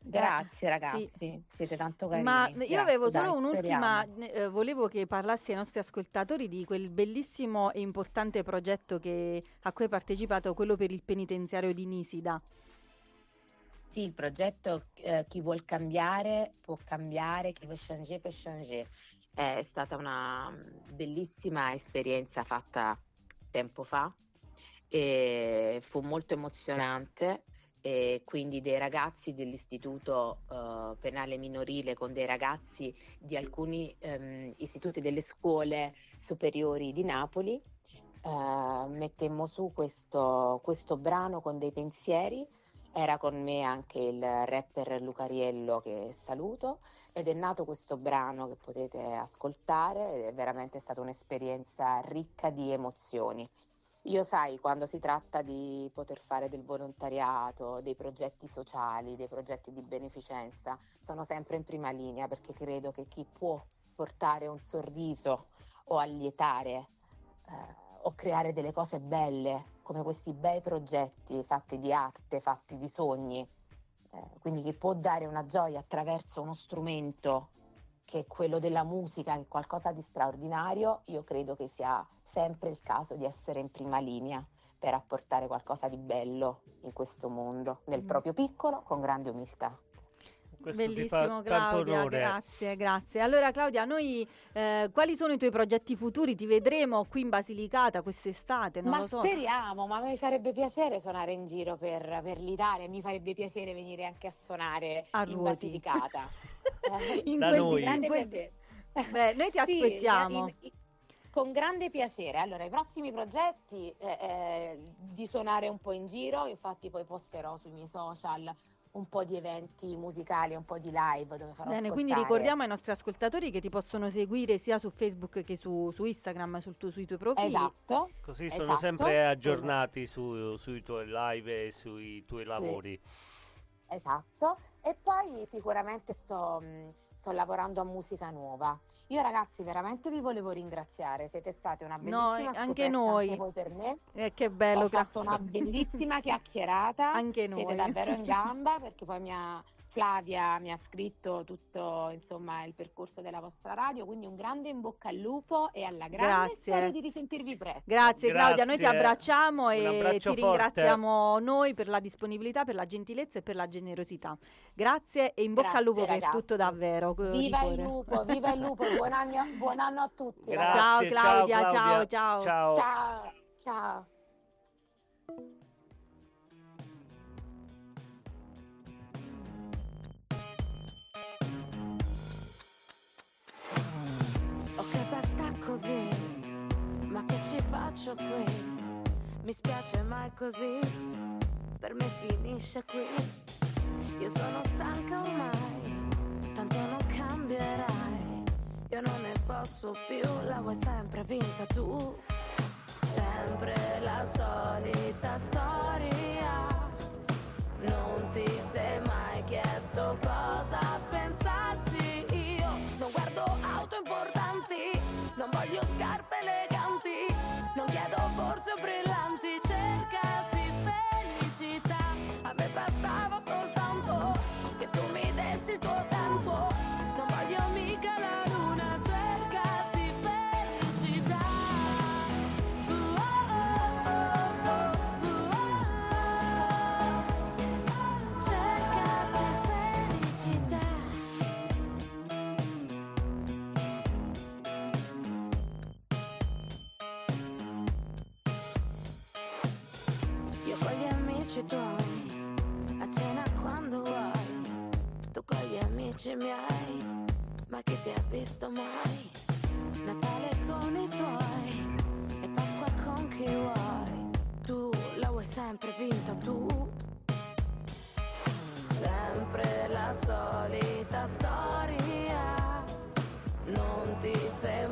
Grazie Eh, ragazzi, sì. siete tanto carini. Ma io avevo dai, solo un'ultima, speriamo. eh, volevo che parlassi ai nostri ascoltatori di quel bellissimo e importante progetto che- a cui hai partecipato, quello per il penitenziario di Nisida. Sì, il progetto eh, Chi vuol cambiare può cambiare, chi vuole changer può changer. È stata una bellissima esperienza fatta tempo fa e fu molto emozionante. E quindi dei ragazzi dell'istituto eh, penale minorile con dei ragazzi di alcuni ehm, istituti delle scuole superiori di Napoli eh, mettemmo su questo, questo brano con dei pensieri era con me anche il rapper Lucariello che saluto ed è nato questo brano che potete ascoltare ed è veramente stata un'esperienza ricca di emozioni. Io sai, quando si tratta di poter fare del volontariato, dei progetti sociali, dei progetti di beneficenza, sono sempre in prima linea perché credo che chi può portare un sorriso o allietare eh, o creare delle cose belle come questi bei progetti fatti di arte, fatti di sogni, eh, quindi chi può dare una gioia attraverso uno strumento che è quello della musica, che è qualcosa di straordinario, io credo che sia sempre il caso di essere in prima linea per apportare qualcosa di bello in questo mondo, nel Mm. proprio piccolo, con grande umiltà. Questo Bellissimo Claudia, onore. grazie, grazie. Allora Claudia, noi eh, quali sono i tuoi progetti futuri? Ti vedremo qui in Basilicata quest'estate, non ma lo so. speriamo, ma mi farebbe piacere suonare in giro per, per l'Italia, mi farebbe piacere venire anche a suonare A in ruoti. Basilicata. Eh, (laughs) In Da quel- noi. in grande quel-. Beh, noi ti Sì, aspettiamo. in- in- con grande piacere. Allora, i prossimi progetti eh, eh, di suonare un po' in giro, infatti poi posterò sui miei social un po' di eventi musicali, un po' di live dove farò Bene, quindi ascoltare- ricordiamo ai nostri ascoltatori che ti possono seguire sia su Facebook che su, su Instagram, sul tuo- sui tuoi profili. Esatto. Così sono Esatto. sempre aggiornati su- sui tuoi live e sui tuoi lavori. Esatto, e poi sicuramente sto, mh, sto lavorando a musica nuova. Io ragazzi veramente vi volevo ringraziare, siete state una No, bellissima anche scoperta noi. anche voi per me. Eh, che bello, Ho Cla- fatto una (laughs) bellissima chiacchierata, anche noi. siete davvero in gamba perché poi mi ha- Flavia mi ha scritto tutto insomma il percorso della vostra radio, quindi un grande in bocca al lupo e alla grande Grazie. spero di risentirvi presto. Grazie Claudia, noi ti Grazie. abbracciamo Un e ti forte. ringraziamo noi per la disponibilità, per la gentilezza e per la generosità. Grazie e in bocca al lupo Grazie, per ragazzi. tutto davvero. di Viva il lupo, viva il lupo, buon anno, buon anno a tutti. Grazie, Ciao ragazzi. Claudia, ciao, Claudia. ciao. Ciao. Ciao, ciao. Ok, faccio qui? Mi spiace ma è così, per me finisce qui. Io sono stanca ormai, tanto non cambierai. Io non ne posso più, la vuoi sempre vinta tu. Sempre la solita storia. Non ti sei mai chiesto cosa pensassi io. Non guardo auto importanti, non voglio scarpe eleganti, brillanti, cercasi felicità. A me bastava soltanto che tu mi dessi il tuo amici miei, ma chi ti ha visto mai? Natale con i tuoi, e Pasqua con chi vuoi, tu la vuoi sempre vinta tu. Sempre la solita storia, non ti sei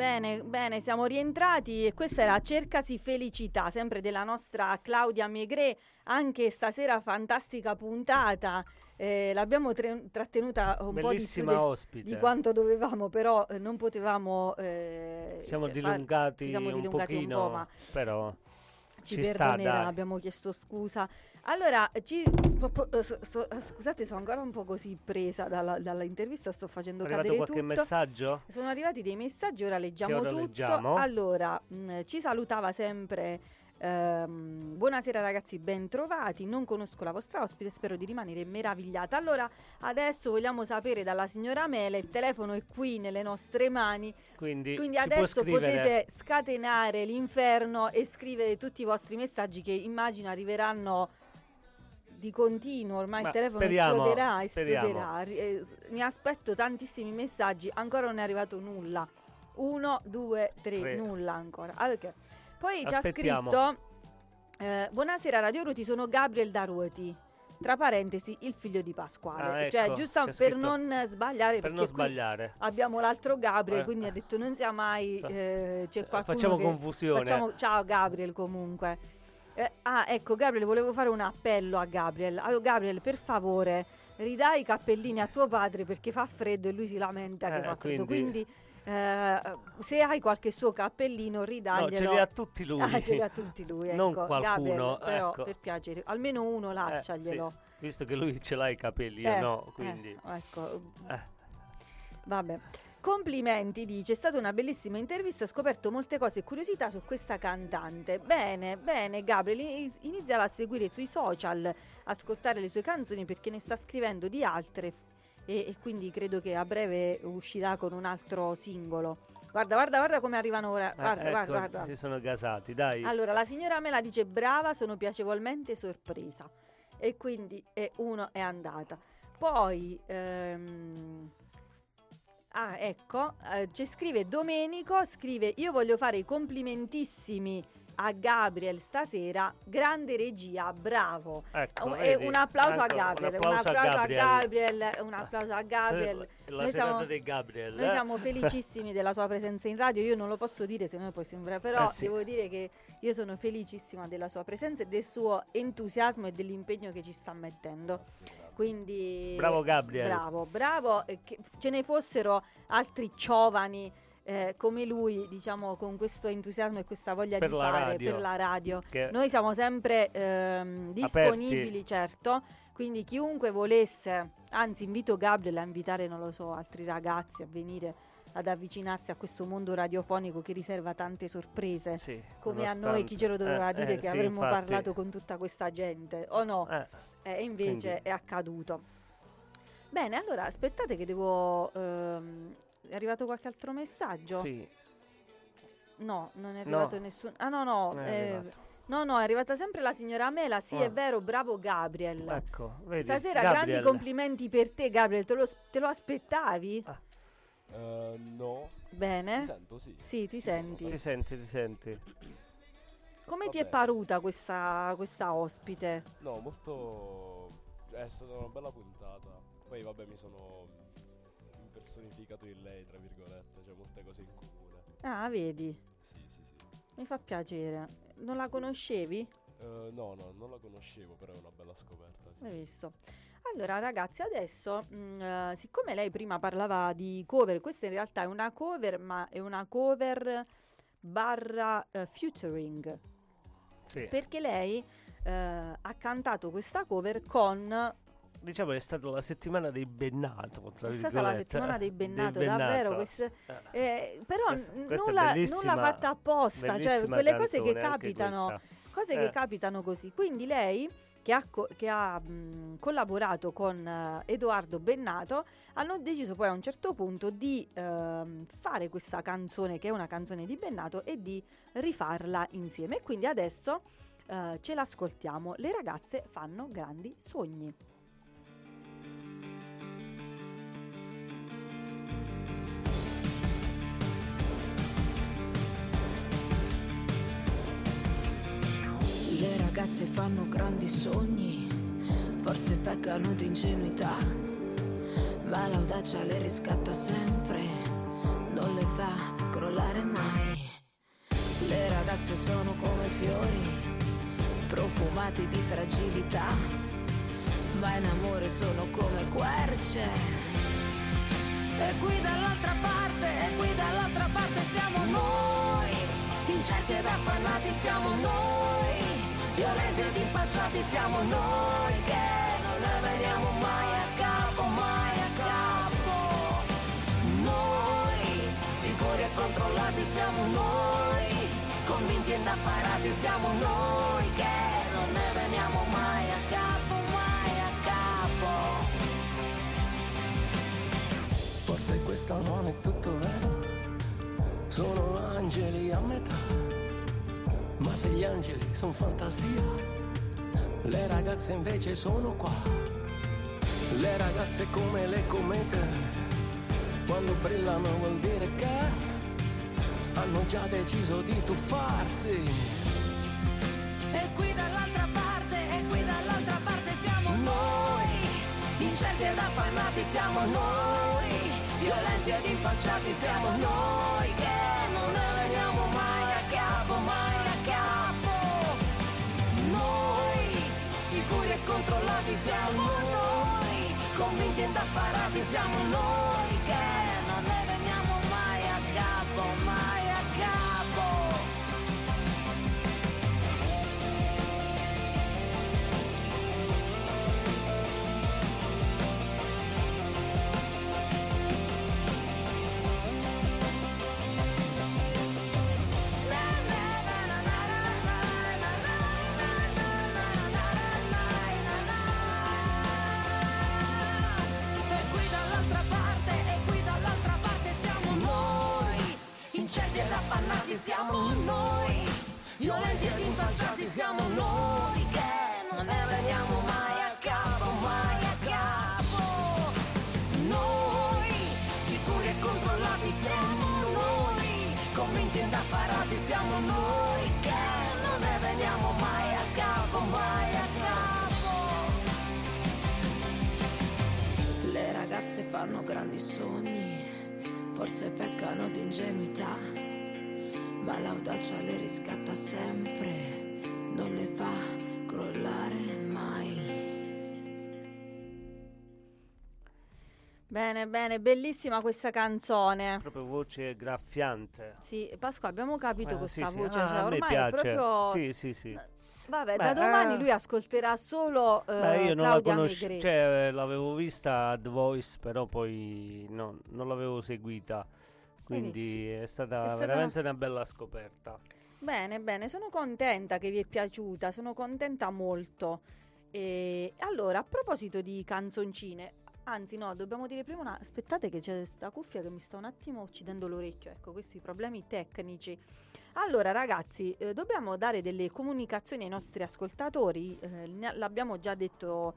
Bene, bene, siamo rientrati e questa era Cercasi Felicità, sempre della nostra Claudia Megre, anche stasera fantastica puntata. Eh, l'abbiamo tre- trattenuta un po' di più Bellissima de- di quanto dovevamo, però eh, non potevamo... eh, Siamo cioè, far- dilungati, ci siamo un dilungati un pochino, po', ma però ci, ci sta, perdonerà, dai. abbiamo chiesto scusa. Allora, ci- po- po- eh, so- so- scusate, sono ancora un po' così presa dalla- dall'intervista, sto è facendo arrivato cadere qualche tutto. messaggio? Sono arrivati dei messaggi, ora leggiamo ora tutto. leggiamo? Allora, mh, ci salutava sempre Ehm, buonasera ragazzi, ben trovati. Non conosco la vostra ospite, spero di rimanere meravigliata. Allora, adesso vogliamo sapere dalla signora Mele, il telefono è qui nelle nostre mani. Quindi, Quindi adesso potete scatenare l'inferno e scrivere tutti i vostri messaggi che immagino arriveranno di continuo. Ormai Ma il telefono speriamo, esploderà, speriamo. esploderà. Eh, Mi aspetto tantissimi messaggi, ancora non è arrivato nulla. Uno, due, tre, Tre. nulla ancora. Ah, ok. Poi ci ha scritto: eh, Buonasera Radio Ruti, sono Gabriel da Ruoti. Tra parentesi, il figlio di Pasquale. Ah, cioè, ecco, giusto c'è per non sbagliare, Per non sbagliare. abbiamo l'altro Gabriel, Eh. quindi ha detto non sia mai eh, c'è qualcuno Facciamo che- confusione. facciamo- ciao Gabriel comunque. Eh, ah, ecco Gabriel, volevo fare un appello a Gabriel. Allora, Gabriel, per favore, ridai i cappellini a tuo padre perché fa freddo e lui si lamenta che Eh, fa freddo. quindi- Quindi eh, se hai qualche suo cappellino, No, ridaglielo. ce li ha tutti lui. Ah, ce li ha tutti lui, Non ecco. qualcuno, Gabriel, però ecco. per piacere, almeno uno Eh, lasciaglielo. sì, Visto che lui ce l'ha i capelli, io Eh, no, quindi... eh, ecco, eh. Vabbè. Complimenti, dice, è stata una bellissima intervista, ho scoperto molte cose e curiosità su questa cantante. Bene, bene, Gabriel, iniz- iniziala a seguire sui social, ascoltare le sue canzoni perché ne sta scrivendo di altre e, e quindi credo che a breve uscirà con un altro singolo. Guarda, guarda, guarda come arrivano ora. Eh, Guarda, ecco, guarda, guarda. Si sono gasati, dai. Allora, la signora Mela dice brava, sono piacevolmente sorpresa. E quindi eh, uno è andata. Poi, ehm, ah, ecco, eh, ci scrive Domenico, scrive io voglio fare i complimentissimi a Gabriel stasera, grande regia, bravo. Ecco, Un- vedi? un applauso a Ecco, Gabriel, un applauso a Gabriel. Gabriel, un applauso a Gabriel. La Noi siamo- Gabriel. Noi eh? siamo (laughs) felicissimi della sua presenza in radio, io non lo posso dire se no poi sembra, però Eh sì. devo dire che io sono felicissima della sua presenza e del suo entusiasmo e dell'impegno che ci sta mettendo. Quindi Bravo Gabriel. Bravo, bravo, che ce ne fossero altri giovani eh, come lui, diciamo, con questo entusiasmo e questa voglia Per di fare radio. per la radio. Che- Noi siamo sempre ehm, disponibili, certo. Quindi chiunque volesse, anzi invito Gabriel a invitare, non lo so, altri ragazzi a venire ad avvicinarsi a questo mondo radiofonico che riserva tante sorprese. Sì, Come a noi chi ce lo doveva eh, dire eh, che sì, avremmo infatti. parlato con tutta questa gente, o no? Eh, E invece Quindi- è accaduto. Bene, allora aspettate che devo... ehm, è arrivato qualche altro messaggio? sì, No, non è arrivato nessuno. Ah no, no. è eh, no, no, è arrivata sempre la signora Mela. Sì, Ah. è vero, bravo Gabriel. Ecco, vedi, Stasera Gabriel. grandi complimenti per te, Gabriel. Te lo, te lo aspettavi? Ah. Eh, no. Bene? Mi sento, sì. Sì, ti senti. Ti senti, ti senti. Come Va ti è bene. paruta questa, questa ospite? No, molto... È stata una bella puntata. Poi vabbè mi sono impersonificato in lei, tra virgolette. C'è molte cose in comune. Ah, vedi, Sì, sì, sì. mi fa piacere. Non la conoscevi? Eh, no, no, non la conoscevo, però è una bella scoperta. sì. Hai visto? Allora ragazzi, adesso mm, eh, siccome lei prima parlava di cover, questa in realtà è una cover, ma è una cover barra eh, featuring, Sì. perché lei eh, ha cantato questa cover con Diciamo che è stata la settimana dei Bennato. È stata la settimana dei (laughs) Bennato, Dei davvero. Bennato. queste- Eh, eh, però Questa- questa nulla, nulla fatta apposta, cioè quelle cose che capitano, cose Eh. che capitano così. Quindi lei che ha, co- che ha, mh, collaborato con eh, Edoardo Bennato hanno deciso poi a un certo punto di ehm, fare questa canzone che è una canzone di Bennato e di rifarla insieme. E quindi adesso eh, ce l'ascoltiamo. Le ragazze fanno grandi sogni. Ragazze fanno grandi sogni, forse peccano di ingenuità, ma l'audacia le riscatta sempre, non le fa crollare mai. Le ragazze sono come fiori, profumati di fragilità, ma in amore sono come querce. E qui dall'altra parte, e qui dall'altra parte siamo noi, incerti ed affannati siamo noi, violenti ed impacciati siamo noi, che non ne veniamo mai a capo, mai a capo. Noi, sicuri e controllati siamo noi, convinti ed indaffarati siamo noi che non ne veniamo mai a capo, mai a capo. Forse questo non è tutto vero, sono angeli a metà, ma se gli angeli sono fantasia, le ragazze invece sono qua. Le ragazze come le comete, quando brillano vuol dire che hanno già deciso di tuffarsi. E qui dall'altra parte, e qui dall'altra parte siamo noi, incerti ed affannati siamo noi, violenti ed impacciati siamo noi, che siamo noi, convinti e indaffarati siamo noi, che affannati siamo noi, violenti ed impacciati siamo noi, che non ne veniamo mai a capo, mai a capo. Noi, sicuri e controllati siamo noi, convinti e indaffarati siamo noi, che non ne veniamo mai a capo, mai a capo. Le ragazze fanno grandi sogni, forse peccano di ingenuità, ma l'audacia le riscatta sempre, non le fa crollare mai. Bene, bene, bellissima questa canzone. Proprio voce graffiante. Sì, Pasqua, abbiamo capito Eh, questa sì, sì. voce, Ah, cioè a me ormai è piace. proprio... Sì, sì, sì. Vabbè, Beh, da domani eh, lui ascolterà solo eh, Beh, io non la Claudia conoscevo, cioè eh, l'avevo vista a The Voice, però poi no, non l'avevo seguita. Quindi è stata, È stata veramente una bella scoperta. Bene, bene, sono contenta che vi è piaciuta, sono contenta molto. E allora, a proposito di canzoncine, anzi no, dobbiamo dire prima una... Aspettate che c'è questa cuffia che mi sta un attimo uccidendo l'orecchio, ecco, questi problemi tecnici. Allora ragazzi, eh, dobbiamo dare delle comunicazioni ai nostri ascoltatori, eh, l'abbiamo già detto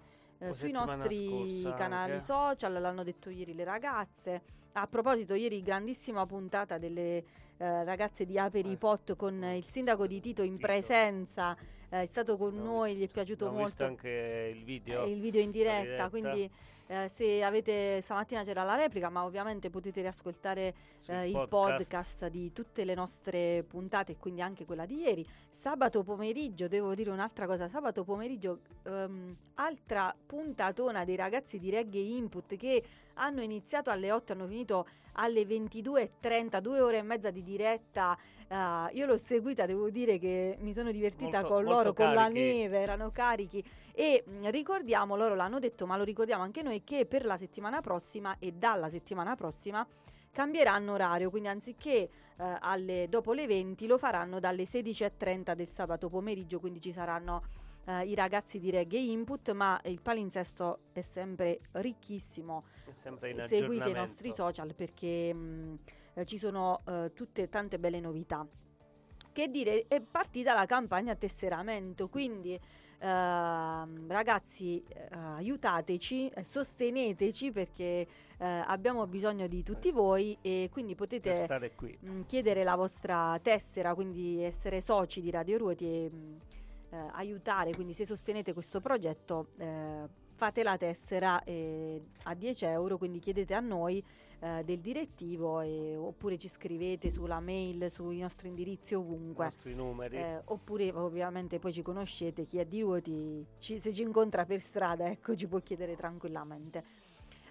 eh, sui nostri canali anche. social, l'hanno detto ieri le ragazze. A proposito, ieri grandissima puntata delle eh, ragazze di Aperipot Eh. con il sindaco di Tito in Tito. presenza, eh, è stato con L'ho noi, gli è piaciuto Ho visto molto anche il video. eh, il video in diretta, diretta. quindi eh, se avete stamattina c'era la replica, ma ovviamente potete riascoltare eh, il podcast di tutte le nostre puntate e quindi anche quella di ieri. Sabato pomeriggio, devo dire un'altra cosa, sabato pomeriggio ehm, altra puntatona dei ragazzi di Reggae Input che hanno iniziato alle 8, hanno finito alle 22.30, due ore e mezza di diretta. Eh, io l'ho seguita, devo dire che mi sono divertita Molto- con loro, con la neve, erano carichi. E mh, ricordiamo, loro l'hanno detto, ma lo ricordiamo anche noi, che per la settimana prossima e dalla settimana prossima cambieranno orario, quindi anziché eh, alle- dopo le 20 lo faranno dalle 16.30 del sabato pomeriggio, quindi ci saranno eh, i ragazzi di Reggae Input, ma il palinsesto è sempre ricchissimo. È sempre Seguite i nostri social perché mh, eh, ci sono eh, tutte tante belle novità. Che dire, è partita la campagna tesseramento, quindi ehm, ragazzi eh, aiutateci, eh, sosteneteci perché eh, abbiamo bisogno di tutti voi e quindi potete mh, chiedere la vostra tessera, quindi essere soci di Radio Ruoti e mh, eh, aiutare, quindi se sostenete questo progetto fate la tessera eh, a 10 euro, quindi chiedete a noi eh, del direttivo e- oppure ci scrivete sulla mail, sui nostri indirizzi I ovunque. nostri numeri. Eh, oppure ovviamente poi ci conoscete, chi è di Ruoti, ci- se ci incontra per strada, ecco, ci può chiedere tranquillamente.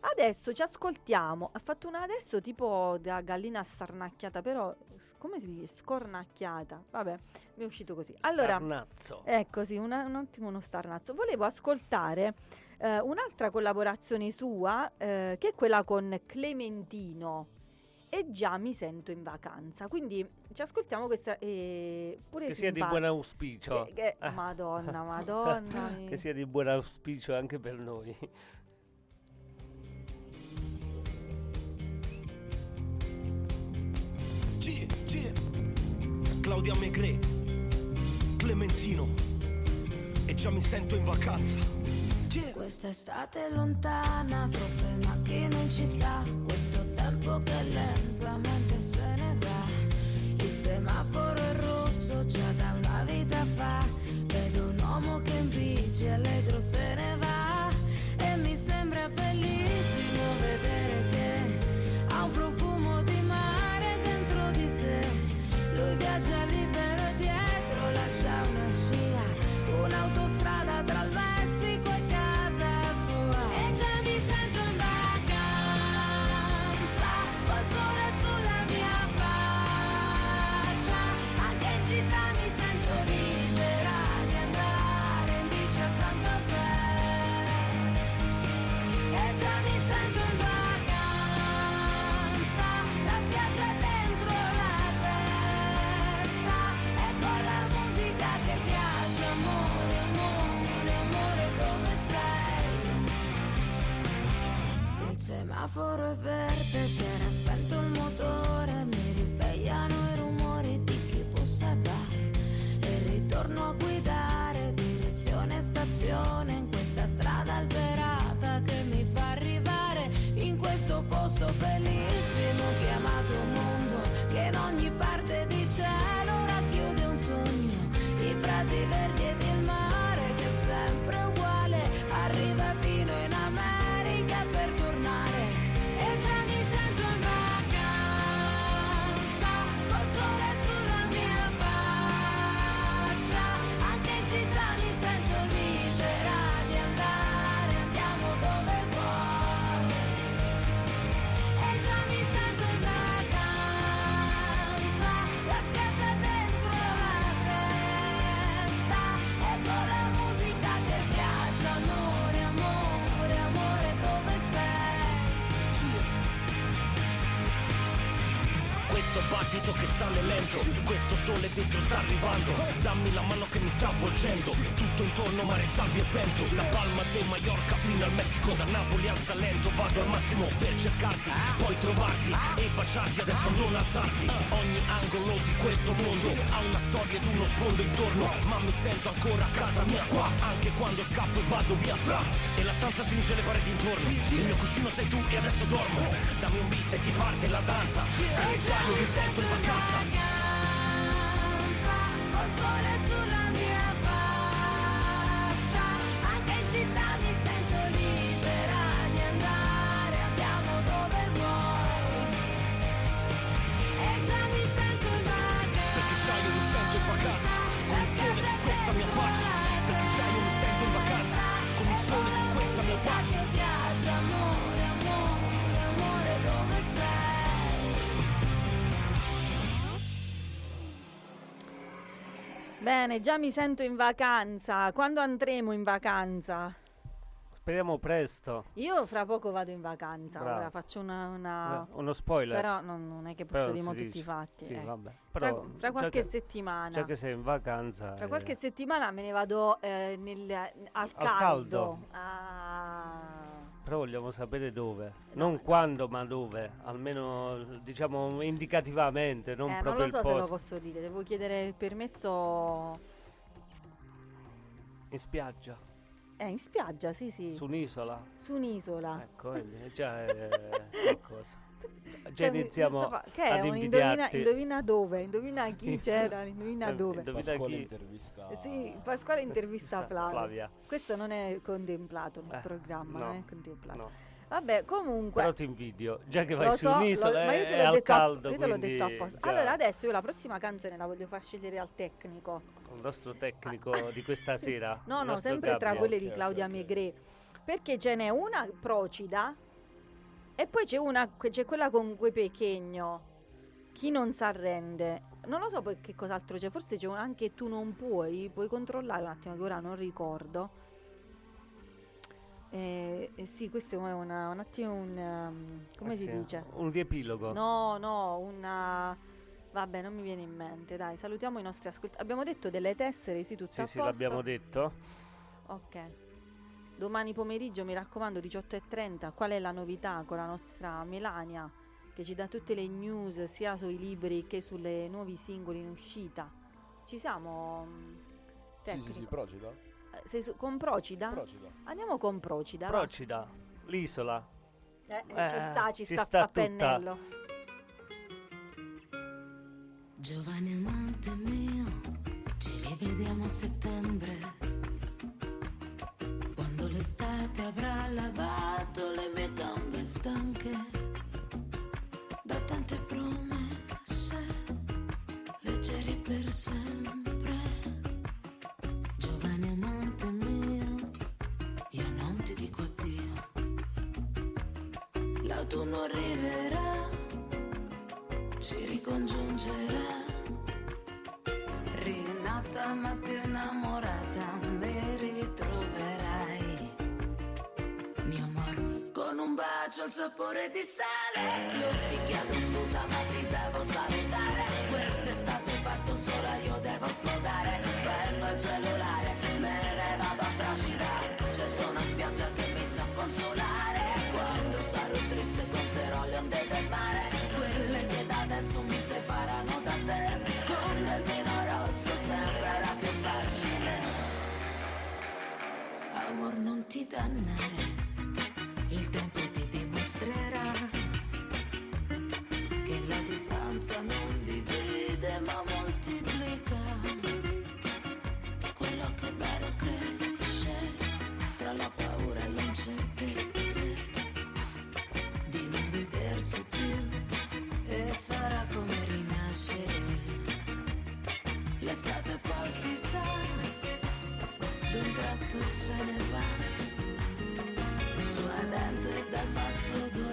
Adesso ci ascoltiamo. Ha fatto una adesso tipo da gallina starnacchiata, però come si dice? Scornacchiata. Vabbè, mi è uscito così. Allora, Carnazzo. ecco sì, una- un attimo uno starnazzo. Volevo ascoltare eh, un'altra collaborazione sua, eh, che è quella con Clementino. e già mi sento in vacanza. Quindi ci ascoltiamo questa eh, pure Che sia di simpa- buon auspicio. che- che- Eh. Madonna, (laughs) Madonna. che sia di buon auspicio anche per noi. G, G. Claudia Megre, Clementino, e già mi sento in vacanza. Quest'estate lontana, troppe macchine in città, questo tempo che lentamente se ne va. Il semaforo è rosso già da una vita fa, vedo un uomo che in bici allegro se ne va. E mi sembra bellissimo vedere che ha un profumo di mare dentro di sé. Lui viaggia libero e dietro lascia una scia, un'autostrada tra il semaforo è verde, si era spento il motore, mi risvegliano i rumori di chi bussa va e ritorno a guidare direzione stazione in questa strada alberata che mi fa arrivare in questo posto bellissimo lento, questo sole dentro sta arrivando. Dammi la mano che mi sta avvolgendo. Tutto intorno mare, sabbia e vento. Da Palma de Mallorca fino al Messico, da Napoli al Salento. Vado al massimo per cercarti, poi trovarti e baciarti. Adesso non alzarti. Ogni angolo di questo mondo ha una storia ed uno sfondo intorno. Ma mi sento ancora a casa mia qua, anche quando scappo e vado via fra. E la stanza stringe le pareti intorno. Il mio cuscino sei tu e adesso dormo. Dammi un beat e ti parte la danza. E già mi sento in vacanza Bene, già mi sento in vacanza. Quando andremo in vacanza? Speriamo presto. Io fra poco vado in vacanza. Bravo. Ora faccio una. una- Eh, Uno spoiler. Però non, non è che posso dire tutti i fatti. Sì, eh. vabbè. Fra, Però, fra già qualche che- settimana. Già che sei in vacanza. Fra eh, qualche settimana me ne vado eh, nel- al caldo. caldo. Ah. Però vogliamo sapere dove. No, non no. quando, ma dove. Almeno diciamo indicativamente, non Eh, non proprio lo so il se lo posso dire, devo chiedere il permesso. In spiaggia, Eh, in spiaggia, sì, sì. su un'isola. Su un'isola. Ecco, già è (laughs) qualcosa. Già Cioè, mi iniziamo sta fa- che è ad un indovina, indovina dove? Indovina chi (laughs) c'era? Indovina Eh, dove? indovina Pasquale chi? intervista Eh, Sì, Pasquale intervista Questa- Flavia. Questo non è contemplato nel Eh, programma, no, non è contemplato. no. Vabbè, comunque. Però ti invidio. Già che vai Lo su so, lo- un'isola ma io è, te è l'ho, al detto, caldo. io te l'ho quindi detto apposta. già Allora, adesso io la prossima canzone la voglio far scegliere al tecnico. Il nostro tecnico di questa sera. (laughs) No, no, sempre tra Gabriel. quelle di ok, Claudia ok, ok. Megre. Perché ce n'è una procida e poi c'è una, c'è quella con quei pechegno. Chi non si arrende. Non lo so poi che cos'altro c'è, forse c'è anche tu non puoi, puoi controllare un attimo che ora non ricordo. Eh, eh, sì, questo è una- un attimo un... um, come Eh si sì, dice? Un riepilogo. No, no, una... Vabbè, non mi viene in mente, dai, salutiamo i nostri ascoltatori. Abbiamo detto delle tessere, sì, tutto Sì, a sì, posto. l'abbiamo detto. Ok. Domani pomeriggio, mi raccomando, 18.30, qual è la novità con la nostra Melania, che ci dà tutte le news sia sui libri che sulle nuovi singoli in uscita. Ci siamo? mm, Sì, Tecnico. sì, sì, Procida. Eh, sei su- con Procida? Procida. Andiamo con Procida. va. Procida, l'isola. Eh, eh, Eh, ci sta, ci, ci sta, sta a pennello. Giovane amante mio, ci rivediamo a settembre. L'estate avrà lavato le mie gambe stanche da tante promesse, leggeri per sempre. Giovane amante mio, io non ti dico addio. L'autunno arriverà ci ricongiungerà. Rinata ma più innamorata, bacio al sapore di sale. Io ti chiedo scusa ma ti devo salutare. Quest'estate parto sola, io devo sfogare. Spengo il cellulare, me ne vado a Procida. Cerco una spiaggia che mi sa consolare. Quando sarò triste conterò le onde del mare. Quelle che da adesso mi separano da te. Con il vino rosso sembrerà più facile. Amor, non ti dannare. Distanza non divide ma moltiplica. Quello che è vero cresce tra la paura e le incertezze di non vedersi più e sarà come rinascere. L'estate poi si sa, d'un tratto se ne va. Suadente dal passo dorato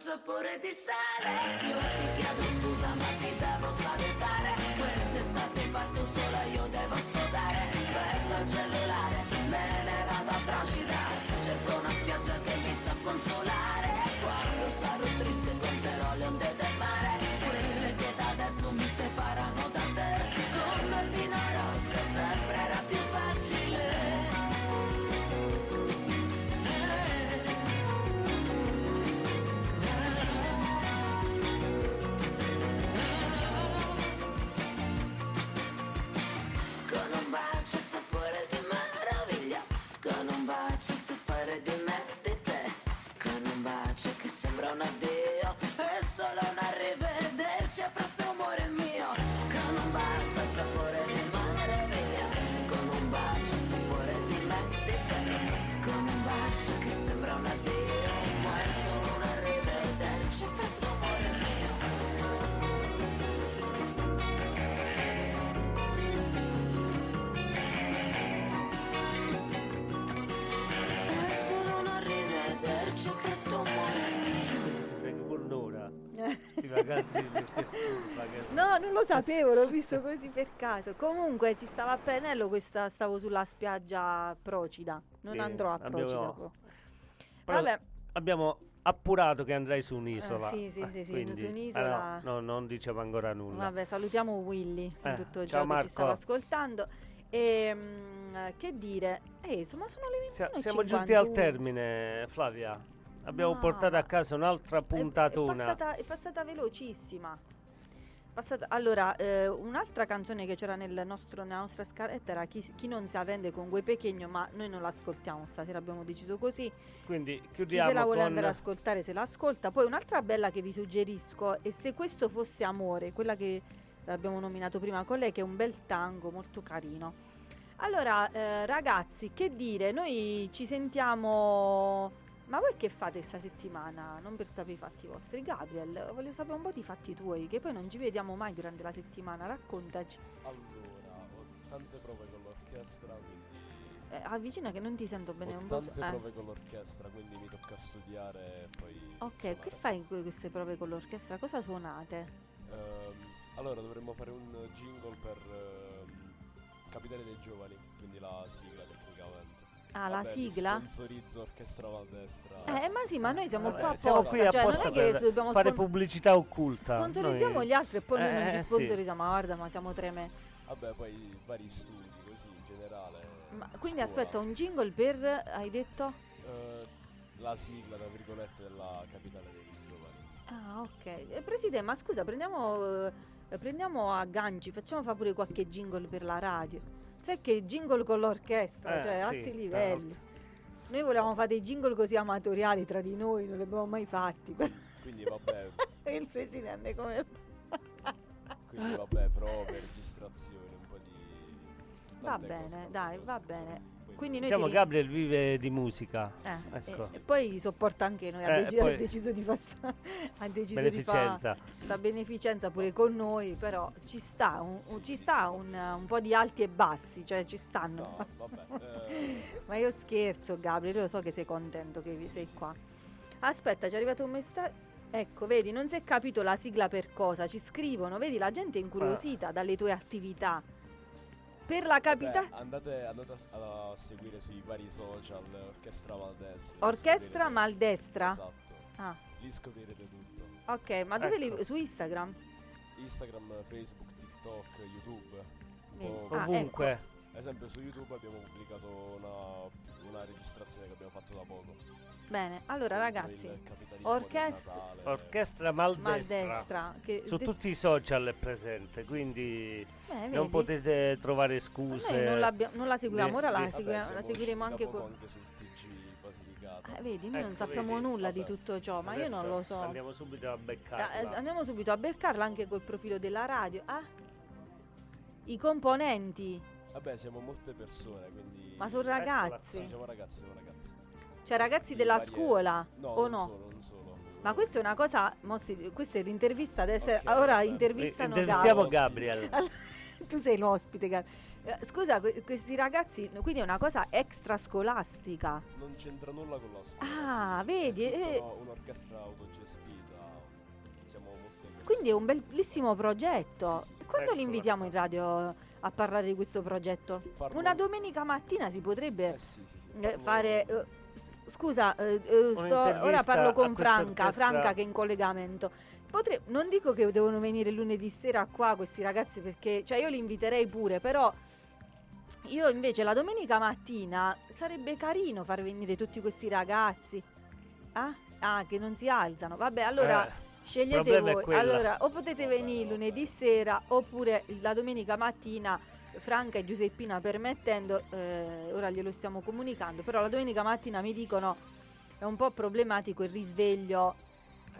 al sapore di sale. Io ti chiedo scusa ma ti devo salutare. Quest'estate parto sola, io devo sfogare. Spengo il cellulare, me ne vado a Procida. Cerco una spiaggia che mi sa consolare. Quando sarò triste conterò le onde del No, non lo sapevo, l'ho (laughs) visto così per caso. Comunque ci stava a pennello questa, stavo sulla spiaggia Procida. Non Sì, andrò a abbiamo- Procida. Però Vabbè, abbiamo appurato che andrai su un'isola. Eh, sì, sì, sì, sì, quindi- su un'isola. eh no, no, non diciamo ancora nulla. vabbè, salutiamo Willy, Eh, tutto ciao ciò che Marco. ci stava ascoltando. E mm, che dire? Eh, insomma, sono le Sia- 21.51. siamo giunti al termine, Flavia. Abbiamo Ma- portato a casa un'altra puntatona. È, passata, è passata velocissima. Passata- allora, eh, un'altra canzone che c'era nel nostro- nella nostra scaletta era chi, chi non si arrende con Gue Pechegno, ma noi non l'ascoltiamo stasera, abbiamo deciso così. Quindi Chi chiudiamo se la vuole con andare ad ascoltare se l'ascolta. Poi un'altra bella che vi suggerisco è Se questo fosse amore, quella che abbiamo nominato prima con lei, che è un bel tango molto carino. Allora, eh, ragazzi, che dire, noi ci sentiamo... Ma voi che fate questa settimana? Non per sapere i fatti vostri. Gabriel, voglio sapere un po' di fatti tuoi, che poi non ci vediamo mai durante la settimana. Raccontaci. Allora, ho tante prove con l'orchestra, quindi... Eh, avvicina che non ti sento bene ho un po'. tante eh. prove con l'orchestra, quindi mi tocca studiare e poi... Ok, suonare. che fai in que- queste prove con l'orchestra? Cosa suonate? Ehm, allora, dovremmo fare un jingle per ehm, Capitale dei Giovani, quindi la sigla tecnicamente. Ah, la Vabbè, mi sigla? Sponsorizzo Orchestra Maldestra. Eh, ma sì, ma noi siamo Vabbè, qua siamo apposta, qui cioè non apposta è che dobbiamo fare spon- pubblicità occulta. sponsorizziamo Noi- gli altri e poi noi non Eh, ci sì. sponsorizziamo, ma guarda, ma siamo treme. Vabbè, poi vari studi così in generale. Ma quindi scuola. aspetta, un jingle per hai detto? Eh, la sigla, tra virgolette, della Capitale dei Giovani. Ah, ok. Eh, Presidente, ma scusa, prendiamo, eh, prendiamo a ganci, facciamo fa pure qualche jingle per la radio. Sai che jingle con l'orchestra, Eh, cioè sì, alti livelli. esatto. Noi volevamo fare dei jingle così amatoriali tra di noi, non li abbiamo mai fatti. però Quindi vabbè, (laughs) Il presidente come... quindi vabbè, però per distrazione un po' di... Va bene, dai, va bene. Quindi noi Diciamo ti Gabriel vive di musica. Eh, ecco. e, e poi sopporta anche noi, ha, Eh, poi- ha deciso di fare ha deciso di fare Beneficenza. sta beneficenza pure con noi, però ci sta un, un- ci sta un, un po' di alti e bassi, cioè ci stanno. No, vabbè. (laughs) eh, Ma io scherzo, Gabriele, io lo so che sei contento che vi sei qua. Aspetta, ci è arrivato un messaggio. Ecco, vedi, non si è capito la sigla per cosa. Ci scrivono, vedi, la gente è incuriosita dalle tue attività. Per la capitale. andate, andate a, a seguire sui vari social Orchestra Maldestra. Orchestra Maldestra. Esatto. Ah, Lì scoprirete tutto. ok, ma dove Ecco. li su Instagram? Instagram, Facebook, TikTok, YouTube. Vedi. Oh, Ah, Ovunque. Ad esempio su YouTube abbiamo pubblicato una, una registrazione che abbiamo fatto da poco. Bene, allora Con ragazzi, di orchestra- Natale. Orchestra maldestra. Maldestra. Che Su de- tutti i social è presente, quindi eh, non potete trovare Noi scuse. non, l'abbia- non la seguiamo, Beh, ora la, beh. Vabbè, la seguiremo anche poco anche sul TG. Eh, vedi, noi non Ecco, sappiamo vedi? nulla di Vabbè. tutto ciò, ma io non Adesso lo so. Andiamo subito a beccarla. andiamo subito a beccarla anche col profilo della radio. Ah, i componenti, Vabbè, siamo molte persone, quindi... ma sono ragazzi. Sì, siamo ragazzi, siamo ragazzi. Cioè ragazzi della varie- scuola, No, o non no? solo, non solo. Ma questa è una cosa, mo si- questa è l'intervista adesso, Ok, ora vabbè. intervistano Intervistiamo Gabriele. Gabriel. (laughs) tu sei l'ospite, Gab- Eh, Scusa, que- questi ragazzi, quindi è una cosa extrascolastica. Non c'entra nulla con la scuola. Ah, sì. vedi, È eh. un'orchestra autogestita. Siamo persone. Quindi è un bellissimo progetto. Sì, sì, sì. Quando li invitiamo in radio a parlare di questo progetto? Parlo- Una domenica mattina si potrebbe Eh, eh, fare... eh, scusa, eh, eh, sto- ora parlo con Franca, orchestra- Franca che è in collegamento. Potre- non dico che devono venire lunedì sera qua questi ragazzi perché, cioè io li inviterei pure, però io invece la domenica mattina sarebbe carino far venire tutti questi ragazzi. Ah? Ah, che non si alzano. Vabbè, allora Eh, scegliete voi. Allora, o potete venire lunedì sera oppure la domenica mattina. Franca e Giuseppina permettendo, eh, ora glielo stiamo comunicando, però la domenica mattina mi dicono è un po' problematico il risveglio.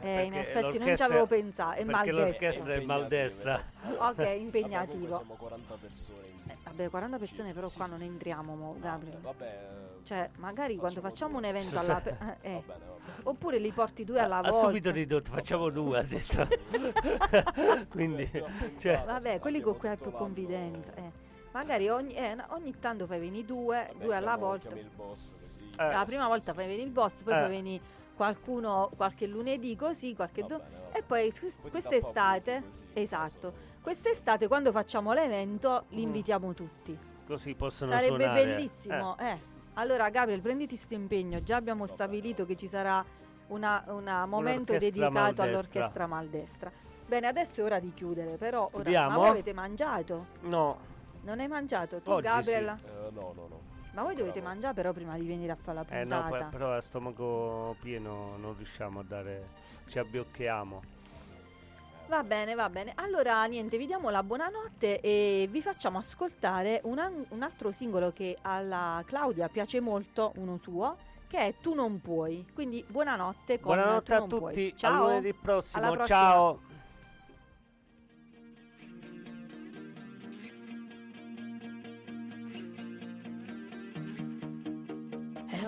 Eh, in effetti non ci avevo pensato, è perché maldestra. l'orchestra è maldestra. Ok, Vabbè, impegnativo. siamo 40 persone. Eh, vabbè, 40 persone però Sì, qua non entriamo, mo, Gabriele. No, Vabbè, eh, Cioè, magari quando facciamo un due. evento alla... (laughs) pe- eh, eh. Va bene, va bene. Oppure li porti due alla Ha volta. subito ridotto, facciamo due, ha detto. (laughs) (laughs) Quindi, cioè, Vabbè, quelli con cui hai più confidenza. eh. Magari ogni, eh, ogni tanto fai venire due, Vabbè, due alla chiamo- volta. chiami il boss così. Eh, la prima volta fai venire il boss, poi Eh. fai venire qualcuno qualche lunedì così, qualche Va do- bene, va bene. E poi quest'estate, esatto, quest'estate quando facciamo l'evento li Mm. invitiamo tutti. così possono Sarebbe suonare. bellissimo. Eh. Allora Gabriel, prenditi questo impegno, già abbiamo Va stabilito bene. che ci sarà una- una momento dedicato maldestra. all'orchestra maldestra. Bene, adesso è ora di chiudere, però ora, ma Chiudiamo? voi avete mangiato? Eh, No, Non hai mangiato? Tu Oggi Gabriel? Eh, no, no, no. Ma voi dovete Bravo. mangiare però prima di venire a fare la eh no, puntata. però a stomaco pieno non riusciamo a dare, ci abbiocchiamo. Va bene, va bene. Allora, niente, vi diamo la buonanotte e vi facciamo ascoltare un, an- un altro singolo che alla Claudia piace molto, uno suo, che è Tu non puoi. Quindi buonanotte con Buonanotte Tu a non puoi. tutti, a Ciao. lunedì prossimo. Alla prossima. Ciao.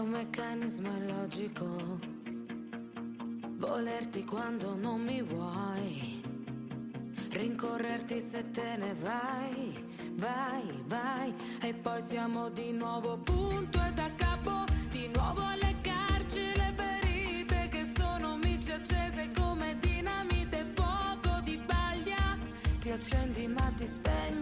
Un meccanismo illogico. Volerti quando non mi vuoi, rincorrerti se te ne vai, vai, vai, e poi siamo di nuovo punto e da capo, di nuovo a leccarci le ferite che sono mici accese come dinamite, fuoco di paglia, ti accendi ma ti spegni